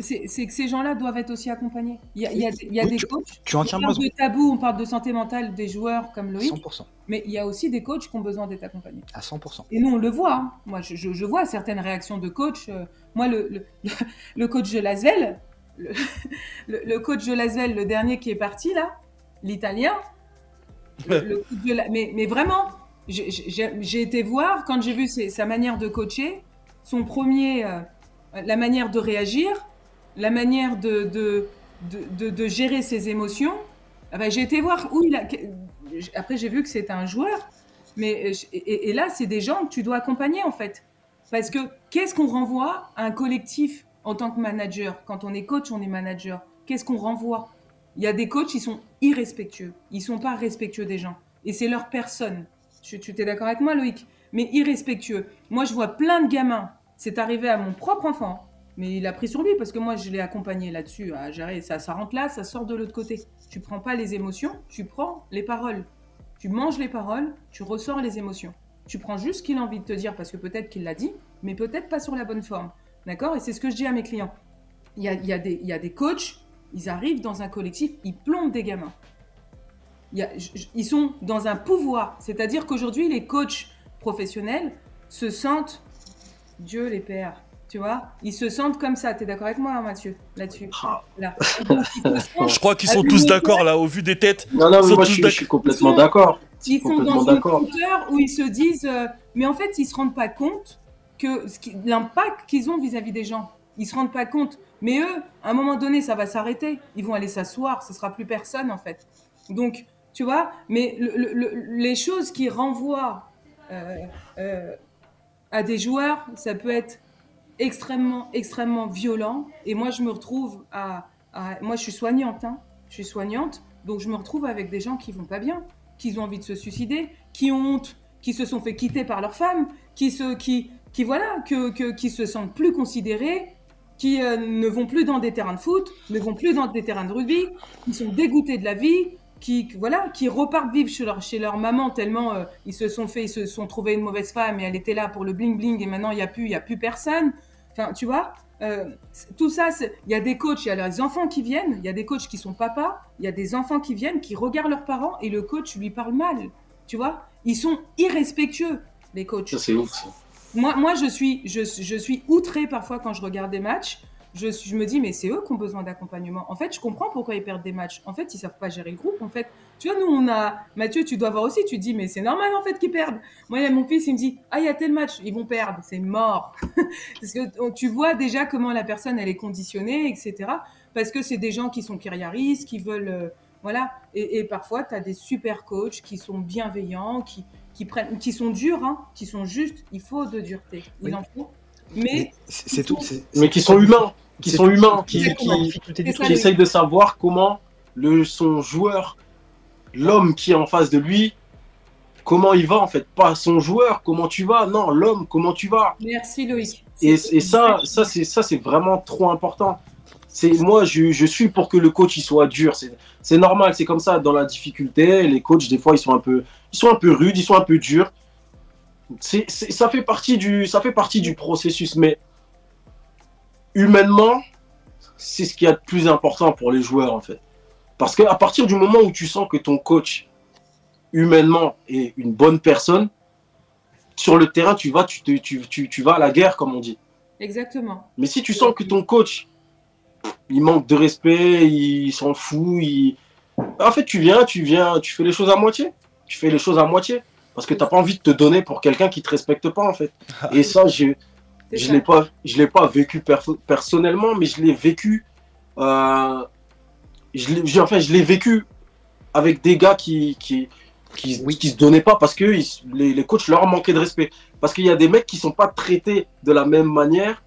[SPEAKER 5] c'est que ces gens-là doivent être aussi accompagnés. Il y a, il y a, il y a des coachs.
[SPEAKER 4] Tu on
[SPEAKER 5] parle de tabou, on parle de santé mentale des joueurs comme Loïc.
[SPEAKER 4] 100%.
[SPEAKER 5] Mais il y a aussi des coachs qui ont besoin d'être accompagnés.
[SPEAKER 4] À 100%.
[SPEAKER 5] Et nous, on le voit. Hein. Moi, je, je, vois certaines réactions de coachs. Euh, moi, le, le, le, coach de Lasvel, le, le, coach de Lasvel, le dernier qui est parti là, l'italien. mais, mais, vraiment, j'ai été voir, quand j'ai vu sa manière de coacher, son premier, euh, la manière de réagir, la manière de, de, de, gérer ses émotions, ah ben, j'ai été voir où il a. Après, j'ai vu que c'était un joueur, mais et, et là, c'est des gens que tu dois accompagner en fait. Parce que qu'est-ce qu'on renvoie à un collectif en tant que manager? Quand on est coach, on est manager. Qu'est-ce qu'on renvoie? Il y a des coachs, ils sont irrespectueux. Ils sont pas respectueux des gens. Et c'est leur personne. Tu, tu es d'accord avec moi, Loïc? Mais irrespectueux. Moi, je vois plein de gamins. C'est arrivé à mon propre enfant. Mais il a pris sur lui parce que moi, je l'ai accompagné là-dessus à gérer. Ça, ça rentre là, ça sort de l'autre côté. Tu prends pas les émotions, tu prends les paroles. Tu manges les paroles, tu ressors les émotions. Tu prends juste ce qu'il a envie de te dire parce que peut-être qu'il l'a dit, mais peut-être pas sur la bonne forme. D'accord? Et c'est ce que je dis à mes clients. Il y a, des, il y a des coachs, ils arrivent dans un collectif, ils plombent des gamins. Ils sont dans un pouvoir. C'est-à-dire qu'aujourd'hui, les coachs professionnels se sentent Dieu les pères. Tu vois Ils se sentent comme ça. Tu es d'accord avec moi, Mathieu, là-dessus?
[SPEAKER 2] Ah. là. Je crois qu'ils sont tous d'accord, là, au vu des têtes.
[SPEAKER 3] Non, non, mais moi, je, suis complètement d'accord.
[SPEAKER 5] Ils sont dans une hauteur où ils se disent... Euh, mais en fait, ils se rendent pas compte que l'impact qu'ils ont vis-à-vis des gens. Ils se rendent pas compte. Mais eux, à un moment donné, ça va s'arrêter. Ils vont aller s'asseoir. Ce sera plus personne, en fait. Donc, tu vois, mais les choses qui renvoient euh, euh, à des joueurs, ça peut être extrêmement, extrêmement violent. Et moi, je me retrouve à. moi, je suis soignante, hein. Je suis soignante. Donc, je me retrouve avec des gens qui vont pas bien, qui ont envie de se suicider, qui ont honte, qui se sont fait quitter par leur femme, qui se, qui, qui voilà, que, que qui se sentent plus considérés, qui euh, ne vont plus dans des terrains de foot, ne vont plus dans des terrains de rugby, qui sont dégoûtés de la vie, qui voilà, qui repartent vivre chez leur, chez leur maman tellement euh, ils se sont fait, ils se sont trouvés une mauvaise femme et elle était là pour le bling bling et maintenant il y a a plus personne. Enfin, tu vois, euh, tout ça, il y a des coachs, il y a les enfants qui viennent, il y a des coachs qui sont papas, il y a des enfants qui viennent, qui regardent leurs parents et le coach lui parle mal. Tu vois, ils sont irrespectueux, les coachs.
[SPEAKER 3] Ça, c'est ouf.
[SPEAKER 5] Moi, moi je, suis, je, je suis outré parfois quand je regarde des matchs je, me dis, mais c'est eux qui ont besoin d'accompagnement. En fait, je comprends pourquoi ils perdent des matchs. En fait, ils savent pas gérer le groupe. En fait, tu vois, nous, on a. Mathieu, tu dois voir aussi, tu dis, mais c'est normal, en fait, qu'ils perdent. Moi, il y a mon fils, il me dit, ah, il y a tel match, ils vont perdre, c'est mort. Parce que tu vois déjà comment la personne, elle est conditionnée, etc. Parce que c'est des gens qui sont carriéristes, qui veulent. Euh, voilà. Et, parfois, tu as des super coachs qui sont bienveillants, qui, qui, prennent, qui sont durs, hein, qui sont justes. Il faut de dureté. Il en faut mais
[SPEAKER 3] c'est tout. Mais qui sont humains, qui sont humains, qui, qui, essayent de savoir comment le son joueur, l'homme qui est en face de lui, comment il va en fait, pas son joueur, comment tu vas, non, l'homme, comment tu vas.
[SPEAKER 5] Merci Loïc.
[SPEAKER 3] Et, et ça, ça c'est ça c'est vraiment trop important. C'est moi, je, je, suis pour que le coach il soit dur. C'est normal, c'est comme ça dans la difficulté. Les coachs des fois ils sont un peu, ils sont un peu rudes, ils sont un peu durs ça, fait partie du, ça fait partie du processus, mais humainement, c'est ce qui est le plus important pour les joueurs, en fait. Parce qu'à partir du moment où tu sens que ton coach, humainement, est une bonne personne, sur le terrain, tu vas, tu, tu, tu, tu vas à la guerre, comme on dit.
[SPEAKER 5] Exactement.
[SPEAKER 3] Mais si tu sens que ton coach, il manque de respect, il s'en fout, il... en fait, tu viens, tu viens, tu fais les choses à moitié. Tu fais les choses à moitié. Parce que tu n'as pas envie de te donner pour quelqu'un qui ne te respecte pas, en fait. Et ça, je ne l'ai pas, je pas vécu personnellement, mais je l'ai vécu. Euh, je enfin, je l'ai vécu avec des gars qui, qui, qui, qui se donnaient pas parce que les, les, coachs leur manquaient de respect. Parce qu'il y a des mecs qui sont pas traités de la même manière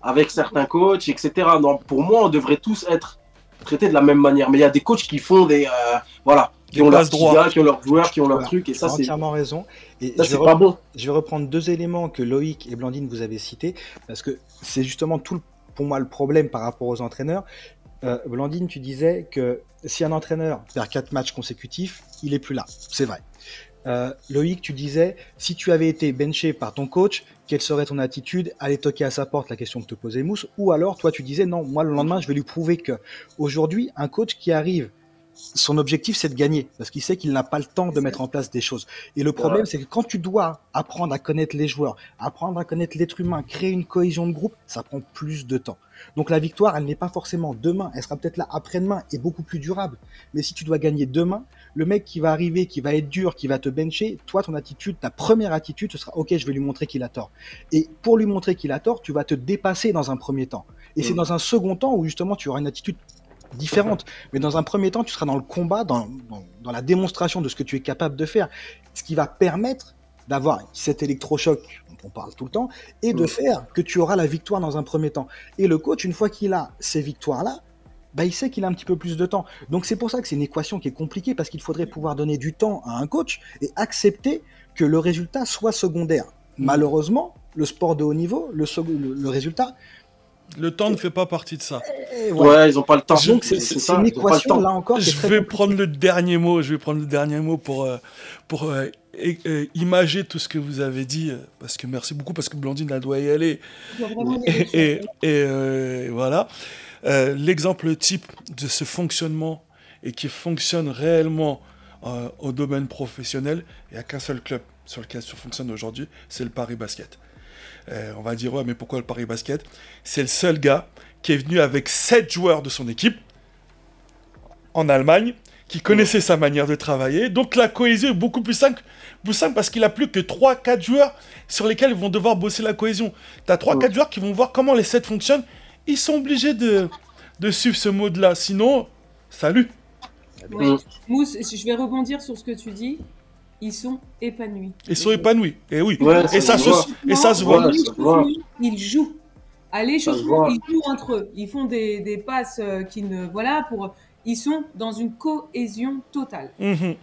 [SPEAKER 3] avec certains coachs, etc. Donc, pour moi, on devrait tous être traités de la même manière. Mais il y a des coachs qui font des. Euh, voilà qui ont leurs droit. qui ont leurs joueurs, qui ont leurs trucs, et ça c'est
[SPEAKER 4] entièrement raison.
[SPEAKER 3] Et ça c'est pas bon.
[SPEAKER 4] Je vais reprendre deux éléments que Loïc et Blandine vous avez cités, parce que c'est justement tout pour moi le problème par rapport aux entraîneurs. Euh, Blandine, tu disais que si un entraîneur perd quatre matchs consécutifs, il est plus là. C'est vrai. Euh, Loïc, tu disais, si tu avais été benché par ton coach, quelle serait ton attitude? Aller toquer à sa porte, la question que te posait Mousse, ou alors toi tu disais non, moi le lendemain je vais lui prouver que aujourd'hui un coach qui arrive son objectif, c'est de gagner, parce qu'il sait qu'il n'a pas le temps de mettre en place des choses. Et le problème, c'est que quand tu dois apprendre à connaître les joueurs, apprendre à connaître l'être humain, créer une cohésion de groupe, ça prend plus de temps. Donc la victoire, elle n'est pas forcément demain, elle sera peut-être là après-demain et beaucoup plus durable. Mais si tu dois gagner demain, le mec qui va arriver, qui va être dur, qui va te bencher, toi, ton attitude, ta première attitude, ce sera OK, je vais lui montrer qu'il a tort. Et pour lui montrer qu'il a tort, tu vas te dépasser dans un premier temps. Et c'est mm. dans un second temps où justement tu auras une attitude différente. Mais dans un premier temps, tu seras dans le combat, dans, dans, la démonstration de ce que tu es capable de faire. Ce qui va permettre d'avoir cet électrochoc dont on parle tout le temps, et de
[SPEAKER 3] Mm.
[SPEAKER 4] faire que tu auras la victoire dans un premier temps. Et le coach, une fois qu'il a ces victoires-là, bah, il sait qu'il a un petit peu plus de temps. Donc c'est pour ça que c'est une équation qui est compliquée, parce qu'il faudrait pouvoir donner du temps à un coach et accepter que le résultat soit secondaire. Malheureusement, le sport de haut niveau, le, le- le résultat,
[SPEAKER 2] Le temps ne fait pas partie de ça.
[SPEAKER 3] Ouais, ils ont pas le temps.
[SPEAKER 4] Donc c'est c'est
[SPEAKER 3] ça,
[SPEAKER 4] une équation là encore
[SPEAKER 2] Je vais prendre le dernier mot. Je vais prendre le dernier mot pour euh, pour euh, et- euh, imager tout ce que vous avez dit. Parce que merci beaucoup parce que Blandine elle doit y aller. Et, et- et, euh, voilà. Euh, L'exemple type de ce fonctionnement et qui fonctionne réellement euh, au domaine professionnel, il n'y a qu'un seul club sur lequel ça fonctionne aujourd'hui, c'est le Paris Basket. Euh, on va dire, ouais, mais pourquoi le Paris Basket? C'est le seul gars qui est venu avec 7 joueurs de son équipe en Allemagne, qui connaissait sa manière de travailler. Donc la cohésion est beaucoup plus simple, plus simple parce qu'il a plus que 3-4 joueurs sur lesquels ils vont devoir bosser la cohésion. Tu as 3-4 joueurs qui vont voir comment les 7 fonctionnent. Ils sont obligés de, de suivre ce mode-là. Sinon, salut.
[SPEAKER 5] Ouais. Mousse, je vais rebondir sur ce que tu dis. Ils sont épanouis.
[SPEAKER 2] Ils sont épanouis. Et oui.
[SPEAKER 3] Ouais,
[SPEAKER 2] et, ça
[SPEAKER 3] se
[SPEAKER 2] se,
[SPEAKER 3] voit.
[SPEAKER 2] et ça se voit.
[SPEAKER 3] Ouais, ça se voit.
[SPEAKER 5] Ils jouent. À
[SPEAKER 3] se
[SPEAKER 5] l'échauffement, ils jouent entre eux. Ils font des, des passes euh, qui ne. Voilà, pour. Ils sont dans une cohésion totale.
[SPEAKER 2] Mhm.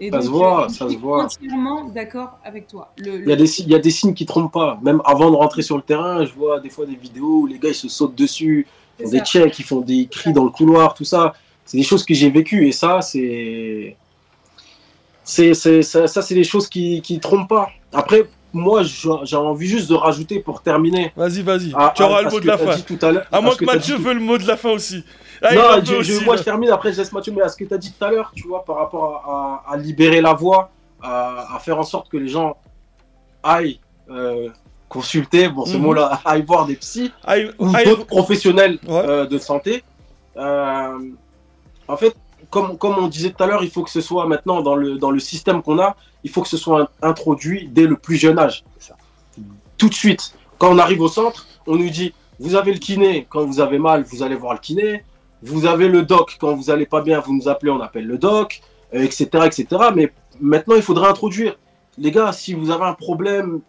[SPEAKER 5] Et
[SPEAKER 3] Ça
[SPEAKER 5] donc,
[SPEAKER 3] se voit,
[SPEAKER 5] euh,
[SPEAKER 3] ça
[SPEAKER 5] je
[SPEAKER 3] se
[SPEAKER 5] suis
[SPEAKER 3] voit.
[SPEAKER 5] entièrement d'accord avec toi. Le,
[SPEAKER 3] Il y, a des, si- il y a des signes qui trompent pas. Même avant de rentrer sur le terrain, je vois des fois des vidéos où les gars ils se sautent dessus, ils font des checks, ils font des cris dans le couloir, tout ça. C'est des choses que j'ai vécues et ça, c'est. C'est, ça, ça, c'est des choses qui, qui trompent pas. Après, moi, j'ai envie juste de rajouter pour terminer.
[SPEAKER 2] Vas-y, vas-y.
[SPEAKER 3] à-
[SPEAKER 2] tu auras
[SPEAKER 3] à
[SPEAKER 2] le mot de la fin.
[SPEAKER 3] à
[SPEAKER 2] moins que Mathieu veut le mot de la fin aussi. Ah,
[SPEAKER 3] Non, je- moi
[SPEAKER 2] là.
[SPEAKER 3] je termine, après je laisse Mathieu, mais à ce que tu as dit tout à l'heure, tu vois, par rapport à, libérer la voix, à, faire en sorte que les gens aillent euh, consulter, bon ce
[SPEAKER 2] Mhm.
[SPEAKER 3] mot-là, aillent voir des psys ou d'autres professionnels
[SPEAKER 2] Ouais.
[SPEAKER 3] euh, de santé. Euh, en fait, comme, comme on disait tout à l'heure, il faut que ce soit maintenant dans le, dans le système qu'on a, il faut que ce soit introduit dès le plus jeune âge. Tout de suite. Quand on arrive au centre, on nous dit, vous avez le kiné, quand vous avez mal, vous allez voir le kiné. Vous avez le doc, quand vous allez pas bien, vous nous appelez, on appelle le doc, etc., etc. Mais maintenant, il faudrait introduire. Les gars, si vous avez un problème,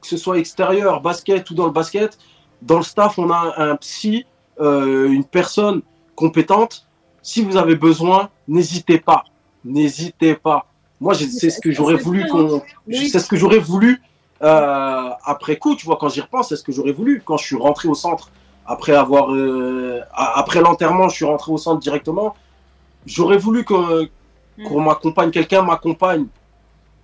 [SPEAKER 3] que ce soit extérieur, basket ou dans le basket, dans le staff, on a un, un psy, euh, une personne compétente. Si vous avez besoin, n'hésitez pas. N'hésitez pas. Moi, c'est ce que j'aurais voulu qu'on. C'est ce que j'aurais voulu euh, après coup, tu vois, quand j'y repense, c'est ce que j'aurais voulu. Quand je suis rentré au centre, après avoir. euh, après l'enterrement, je suis rentré au centre directement. J'aurais voulu que- qu'on m'accompagne, quelqu'un m'accompagne.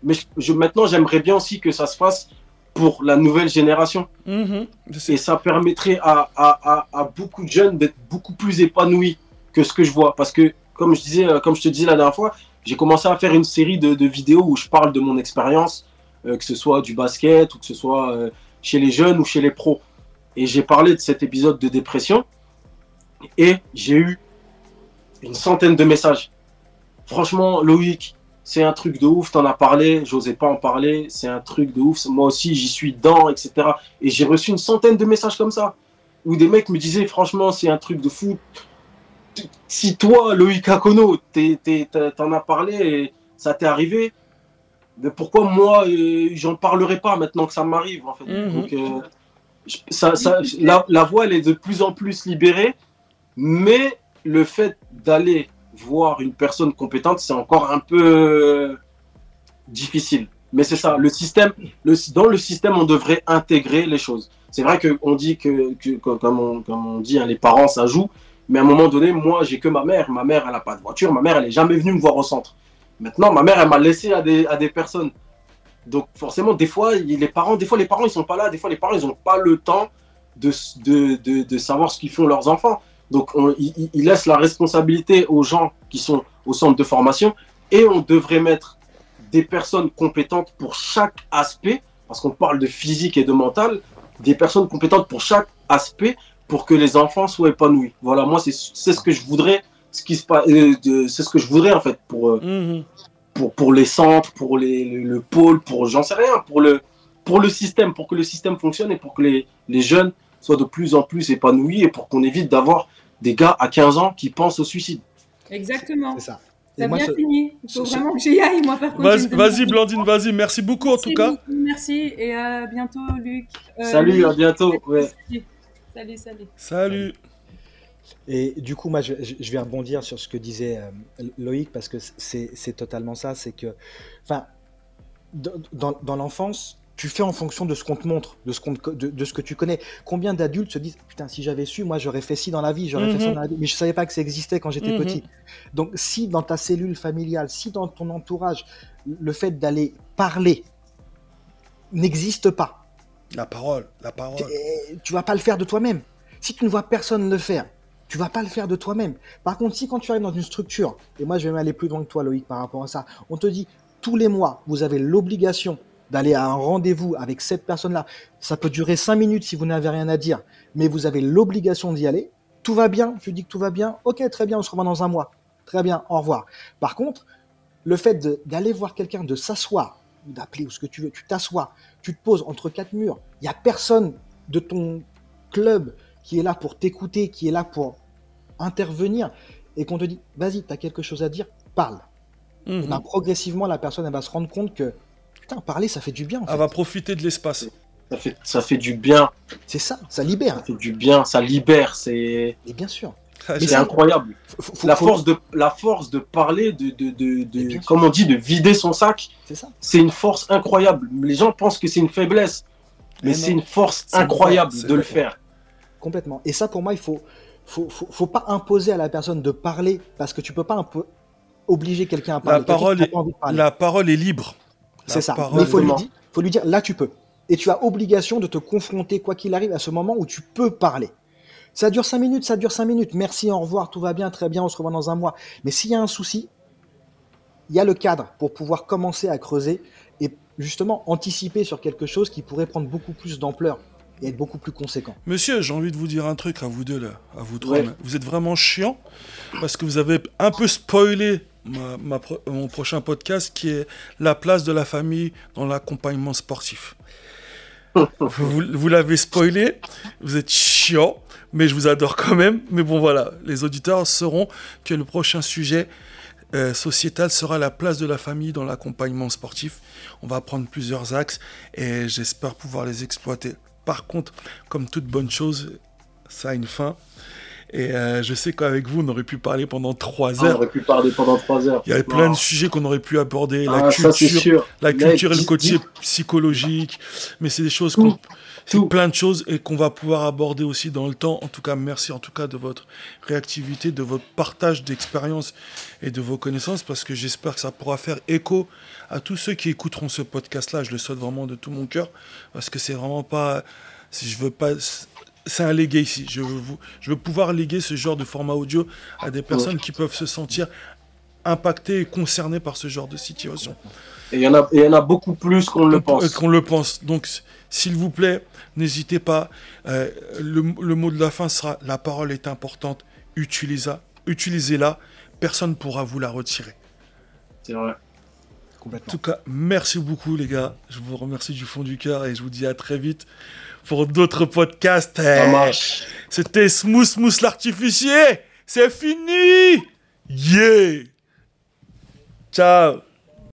[SPEAKER 3] Mais je, je- maintenant, j'aimerais bien aussi que ça se fasse pour la nouvelle génération.
[SPEAKER 2] Mhm. Sais.
[SPEAKER 3] Et ça permettrait à, à- à- à beaucoup de jeunes d'être beaucoup plus épanouis que ce que je vois. Parce que, comme je, disais, euh, comme je te disais la dernière fois, j'ai commencé à faire une série de, vidéos où je parle de mon expérience, euh, que ce soit du basket ou que ce soit euh, chez les jeunes ou chez les pros. Et j'ai parlé de cet épisode de dépression et j'ai eu une centaine de messages. Franchement, Loïc, c'est un truc de ouf, t'en as parlé, j'osais pas en parler, c'est un truc de ouf, moi aussi j'y suis dedans, etc. Et j'ai reçu une centaine de messages comme ça, où des mecs me disaient, franchement, c'est un truc de fou. Si toi, Loïc Akono, t'en as parlé et ça t'est arrivé, mais pourquoi moi, euh, j'en parlerai pas maintenant que ça m'arrive, en fait?
[SPEAKER 2] Mhm.
[SPEAKER 3] Donc, euh, je- ça, ça- la, la voix, elle est de plus en plus libérée, mais le fait d'aller voir une personne compétente, c'est encore un peu euh, difficile. Mais c'est ça, le système, le, dans le système, on devrait intégrer les choses. C'est vrai qu'on dit que, que- que- comme, on, comme on dit, hein, les parents, ça joue, mais à un moment donné, moi, j'ai que ma mère. Ma mère, elle n'a pas de voiture, ma mère, elle n'est jamais venue me voir au centre. Maintenant, ma mère, elle m'a laissé à des, à des personnes. Donc, forcément, des fois, les parents, des fois, les parents, ils sont pas là. Des fois, les parents, ils n'ont pas le temps de, de, de, savoir ce qu'ils font leurs enfants. Donc, on- ils, ils- ils laissent la responsabilité aux gens qui sont au centre de formation et on devrait mettre des personnes compétentes pour chaque aspect, parce qu'on parle de physique et de mental, des personnes compétentes pour chaque aspect pour que les enfants soient épanouis. Voilà, moi, c'est c'est ce que je voudrais, ce qui se passe, euh, c'est ce que je voudrais en fait pour, euh,
[SPEAKER 2] Mhm.
[SPEAKER 3] pour, pour les centres, pour les, le, le pôle, pour j'en sais rien, pour le, pour le système, pour que le système fonctionne et pour que les, les jeunes soient de plus en plus épanouis et pour qu'on évite d'avoir des gars à 15 ans qui pensent au suicide.
[SPEAKER 5] Exactement.
[SPEAKER 4] C'est ça.
[SPEAKER 5] T'as bien fini. Il faut vraiment que j'y aille, moi, par contre.
[SPEAKER 2] Vas-y, Blandine, vas-y. Merci beaucoup, en tout cas.
[SPEAKER 5] Merci, et à bientôt, Luc.
[SPEAKER 3] Euh, salut, à bientôt.
[SPEAKER 5] Salut, salut.
[SPEAKER 2] Salut.
[SPEAKER 4] Et du coup, moi, je, vais rebondir sur ce que disait euh, Loïc, parce que c'est totalement ça. C'est que, enfin, dans, dans l'enfance, tu fais en fonction de ce qu'on te montre, de ce, qu'on de, ce que tu connais. Combien d'adultes se disent Putain, si j'avais su, moi j'aurais fait ci dans la vie, j'aurais fait ça mhm. dans la vie, mais je savais pas que ça existait quand j'étais mhm. petit. Donc, si dans ta cellule familiale, si dans ton entourage, le fait d'aller parler n'existe pas.
[SPEAKER 2] La parole, la parole.
[SPEAKER 4] Tu vas pas le faire de toi-même. Si tu ne vois personne le faire, tu vas pas le faire de toi-même. Par contre, si quand tu arrives dans une structure, et moi je vais même aller plus loin que toi, Loïc, par rapport à ça, on te dit tous les mois, vous avez l'obligation d'aller à un rendez-vous avec cette personne-là. Ça peut durer cinq minutes si vous n'avez rien à dire, mais vous avez l'obligation d'y aller. Tout va bien, je dis que tout va bien. Ok, très bien, on se revoit dans un mois. Très bien, au revoir. Par contre, le fait d'aller voir quelqu'un, de s'asseoir, d'appeler ou ce que tu veux, tu t'assois, tu te poses entre quatre murs. Il n'y a personne de ton club qui est là pour t'écouter, qui est là pour intervenir, et qu'on te dit, vas-y, tu as quelque chose à dire, parle. Et mhm. ben, progressivement, la personne elle va se rendre compte que Putain, parler, ça fait du bien. En
[SPEAKER 2] Elle va profiter de l'espace.
[SPEAKER 3] Ça fait, ça fait du bien.
[SPEAKER 4] C'est ça, ça libère.
[SPEAKER 3] Ça fait du bien, ça libère. C'est.
[SPEAKER 4] Et bien sûr.
[SPEAKER 3] C'est incroyable. la, Force de, la force de parler, de, de, de, comme on dit, de vider son sac, c'est une force incroyable. Les gens pensent que c'est une faiblesse, mais, c'est une force incroyable de le faire.
[SPEAKER 4] Complètement. Et ça, pour moi, il faut, faut, faut, faut, pas imposer à la personne de parler parce que tu peux pas obliger quelqu'un à parler.
[SPEAKER 2] La parole, est, la parole est libre.
[SPEAKER 4] C'est ça. Mais il faut lui, dire, faut lui dire, là tu peux. Et tu as obligation de te confronter, quoi qu'il arrive, à ce moment où tu peux parler. Ça dure 5 minutes, ça dure 5 minutes. Merci, au revoir, tout va bien, très bien, on se revoit dans un mois. Mais s'il y a un souci, il y a le cadre pour pouvoir commencer à creuser et justement anticiper sur quelque chose qui pourrait prendre beaucoup plus d'ampleur et être beaucoup plus conséquent.
[SPEAKER 2] Monsieur, j'ai envie de vous dire un truc à vous deux là, à vous trois. Vous êtes vraiment chiant parce que vous avez un peu spoilé mon prochain podcast qui est la place de la famille dans l'accompagnement sportif. Vous, l'avez spoilé, vous êtes chiant, mais je vous adore quand même. Mais bon voilà, les auditeurs sauront que le prochain sujet euh, sociétal sera la place de la famille dans l'accompagnement sportif. On va prendre plusieurs axes et j'espère pouvoir les exploiter. Par contre, comme toute bonne chose, ça a une fin. Et euh, je sais qu'avec vous, on aurait pu parler pendant trois heures.
[SPEAKER 3] on aurait pu parler pendant trois heures.
[SPEAKER 2] Il y avait plein de sujets qu'on aurait pu aborder. la ah, culture, la culture et le côté psychologique. Mais c'est des choses qu'on. C'est plein de choses et qu'on va pouvoir aborder aussi dans le temps. En tout cas, merci en tout cas de votre réactivité, de votre partage d'expérience et de vos connaissances parce que j'espère que ça pourra faire écho à tous ceux qui écouteront ce podcast-là. Je le souhaite vraiment de tout mon cœur parce que c'est vraiment pas. Si je veux pas c'est un légué ici. Je veux, je veux pouvoir léguer ce genre de format audio à des personnes qui peuvent se sentir impactées et concernées par ce genre de situation.
[SPEAKER 3] Et il y en a, y en a beaucoup plus qu'on le pense.
[SPEAKER 2] Qu'on le pense. Donc, s'il vous plaît, n'hésitez pas. Euh, le, mot de la fin sera la parole est importante. Utilisez-la. Utilisez-la. Personne ne pourra vous la retirer.
[SPEAKER 3] C'est vrai.
[SPEAKER 2] En tout cas, merci beaucoup les gars. Je vous remercie du fond du cœur et je vous dis à très vite pour d'autres podcasts. Eh, c'était Smooth Smooth l'artificier. C'est fini. Yeah. Ciao.